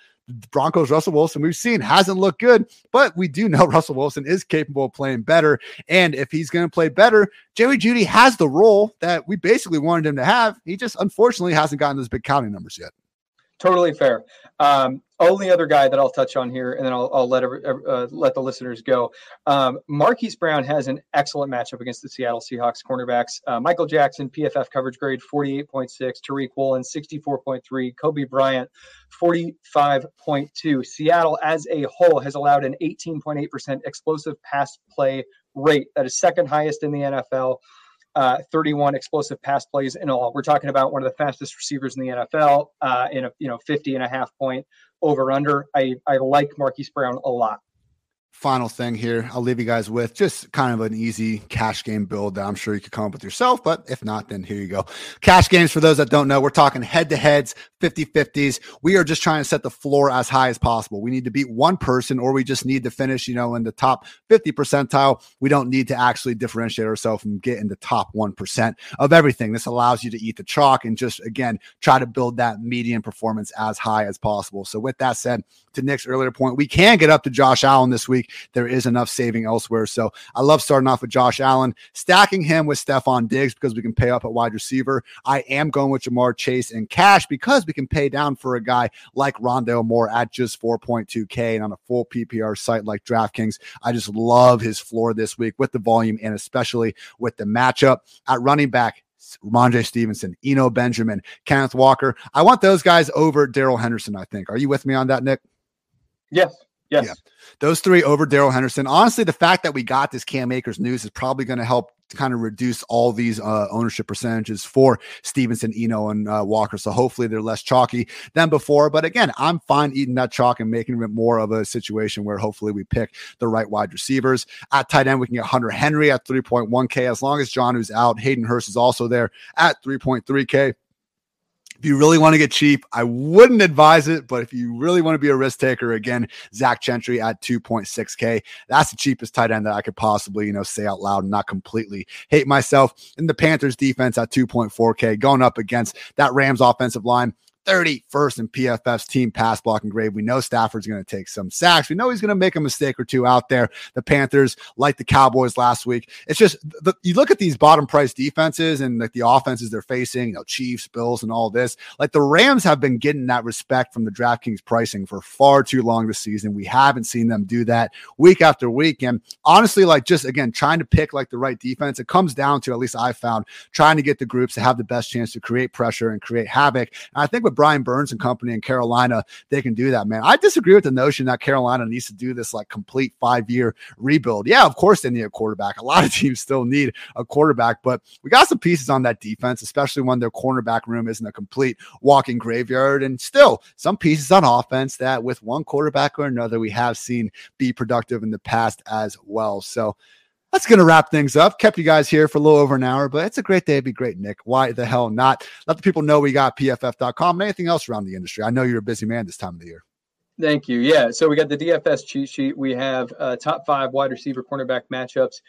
Broncos Russell Wilson we've seen hasn't looked good, but we do know (laughs) Russell Wilson is capable of playing better. And if he's going to play better, Jerry Jeudy has the role that we basically wanted him to have. He just unfortunately hasn't gotten those big counting numbers yet. Totally fair. Um, only other guy that I'll touch on here, and then I'll, I'll let uh, let the listeners go. Um, Marquise Brown has an excellent matchup against the Seattle Seahawks cornerbacks. Uh, Michael Jackson, PFF coverage grade 48.6, Tariq Woolen 64.3, Coby Bryant 45.2. Seattle as a whole has allowed an 18.8% explosive pass play rate. That is second highest in the NFL uh, 31 explosive pass plays in all. We're talking about one of the fastest receivers in the NFL uh, in a you know 50 and a half point over under. I, I like Marquise Brown a lot final thing here I'll leave you guys with just kind of an easy cash game build that I'm sure you could come up with yourself. But if not, then here you go. Cash games, for those that don't know, we're talking head to heads, 50 50s. We are just trying to set the floor as high as possible. We need to beat one person or we just need to finish, you know, in the top 50 percentile. We don't need to actually differentiate ourselves and get in the top 1% of everything. This allows you to eat the chalk and just, again, try to build that median performance as high as possible. So, with that said, to Nick's earlier point, we can get up to Josh Allen this week. There is enough saving elsewhere. So I love starting off with Josh Allen, stacking him with Stefon Diggs because we can pay up at wide receiver. I am going with Ja'Marr Chase and cash because we can pay down for a guy like Rondale Moore at just 4.2K and on a full PPR site like DraftKings. I just love his floor this week with the volume and especially with the matchup at running back. Rhamondre Stevenson, Eno Benjamin, Kenneth Walker. I want those guys over Darrell Henderson, I think. Are you with me on that, Nick? Yes. Yes. Yeah. Those three over Darrell Henderson. Honestly, the fact that we got this Cam Akers news is probably going to help kind of reduce all these uh, ownership percentages for Stevenson, Eno, and uh, Walker. So hopefully they're less chalky than before. But again, I'm fine eating that chalk and making it more of a situation where hopefully we pick the right wide receivers. At tight end, we can get Hunter Henry at 3.1K as long as Jonnu's out. Hayden Hurst is also there at 3.3K. If you really want to get cheap, I wouldn't advise it. But if you really want to be a risk taker, again, Zach Gentry at 2.6K. That's the cheapest tight end that I could possibly, you know, say out loud and not completely hate myself. And the Panthers defense at 2.4K, going up against that Rams offensive line. 31st in PFF's team pass blocking grade. We know Stafford's going to take some sacks. We know he's going to make a mistake or two out there. The Panthers, like the Cowboys last week, it's just the, you look at these bottom price defenses and like the offenses they're facing, you know, Chiefs, Bills, and all this. Like the Rams have been getting that respect from the DraftKings pricing for far too long this season. We haven't seen them do that week after week. And honestly, like just again, trying to pick like the right defense, it comes down to, at least I found, trying to get the groups to have the best chance to create pressure and create havoc. And I think with Brian Burns and company in Carolina, they can do that, man. I disagree with the notion that Carolina needs to do this like complete five year rebuild. Yeah, of course they need a quarterback. A lot of (laughs) teams still need a quarterback, but we got some pieces on that defense, especially when their cornerback room isn't a complete walking graveyard. And still, some pieces on offense that with one quarterback or another, we have seen be productive in the past as well. So, that's going to wrap things up. Kept you guys here for a little over an hour, but it's a great day. It'd be great, Nick. Why the hell not? Let the people know we got pff.com and anything else around the industry. I know you're a busy man this time of the year. Thank you. Yeah. So we got the DFS cheat sheet. We have uh, top five wide receiver cornerback matchups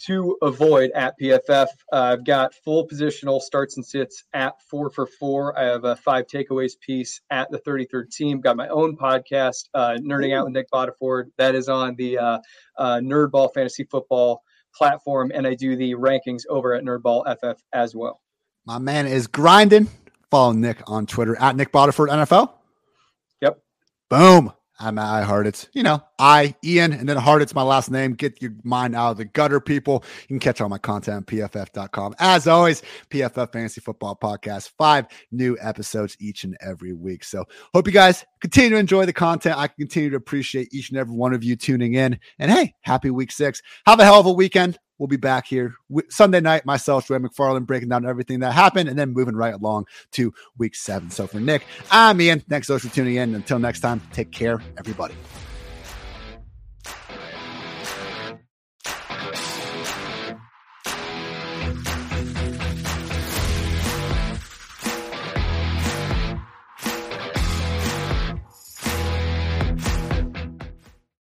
to avoid at PFF. Uh, I've got full positional starts and sits at four for four. I have a five takeaways piece at the 33rd team. Got my own podcast, uh, Nerding Out with Nic Bodiford. That is on the uh, uh, Nerdball Fantasy Football platform, and I do the rankings over at Nerdball FF as well. My man is grinding. Follow Nick on Twitter at Nic Bodiford NFL. Yep. Boom. I'm at iHeart. It's, you know, I, Ian, and then Hart, it's my last name. Get your mind out of the gutter, people. You can catch all my content on pff.com. As always, PFF Fantasy Football Podcast, five new episodes each and every week. So hope you guys continue to enjoy the content. I continue to appreciate each and every one of you tuning in. And hey, happy week six. Have a hell of a weekend. We'll be back here Sunday night, myself, Joy McFarland, breaking down everything that happened and then moving right along to week seven. So for Nick, I'm Ian. Thanks so much for tuning in. Until next time, take care, everybody.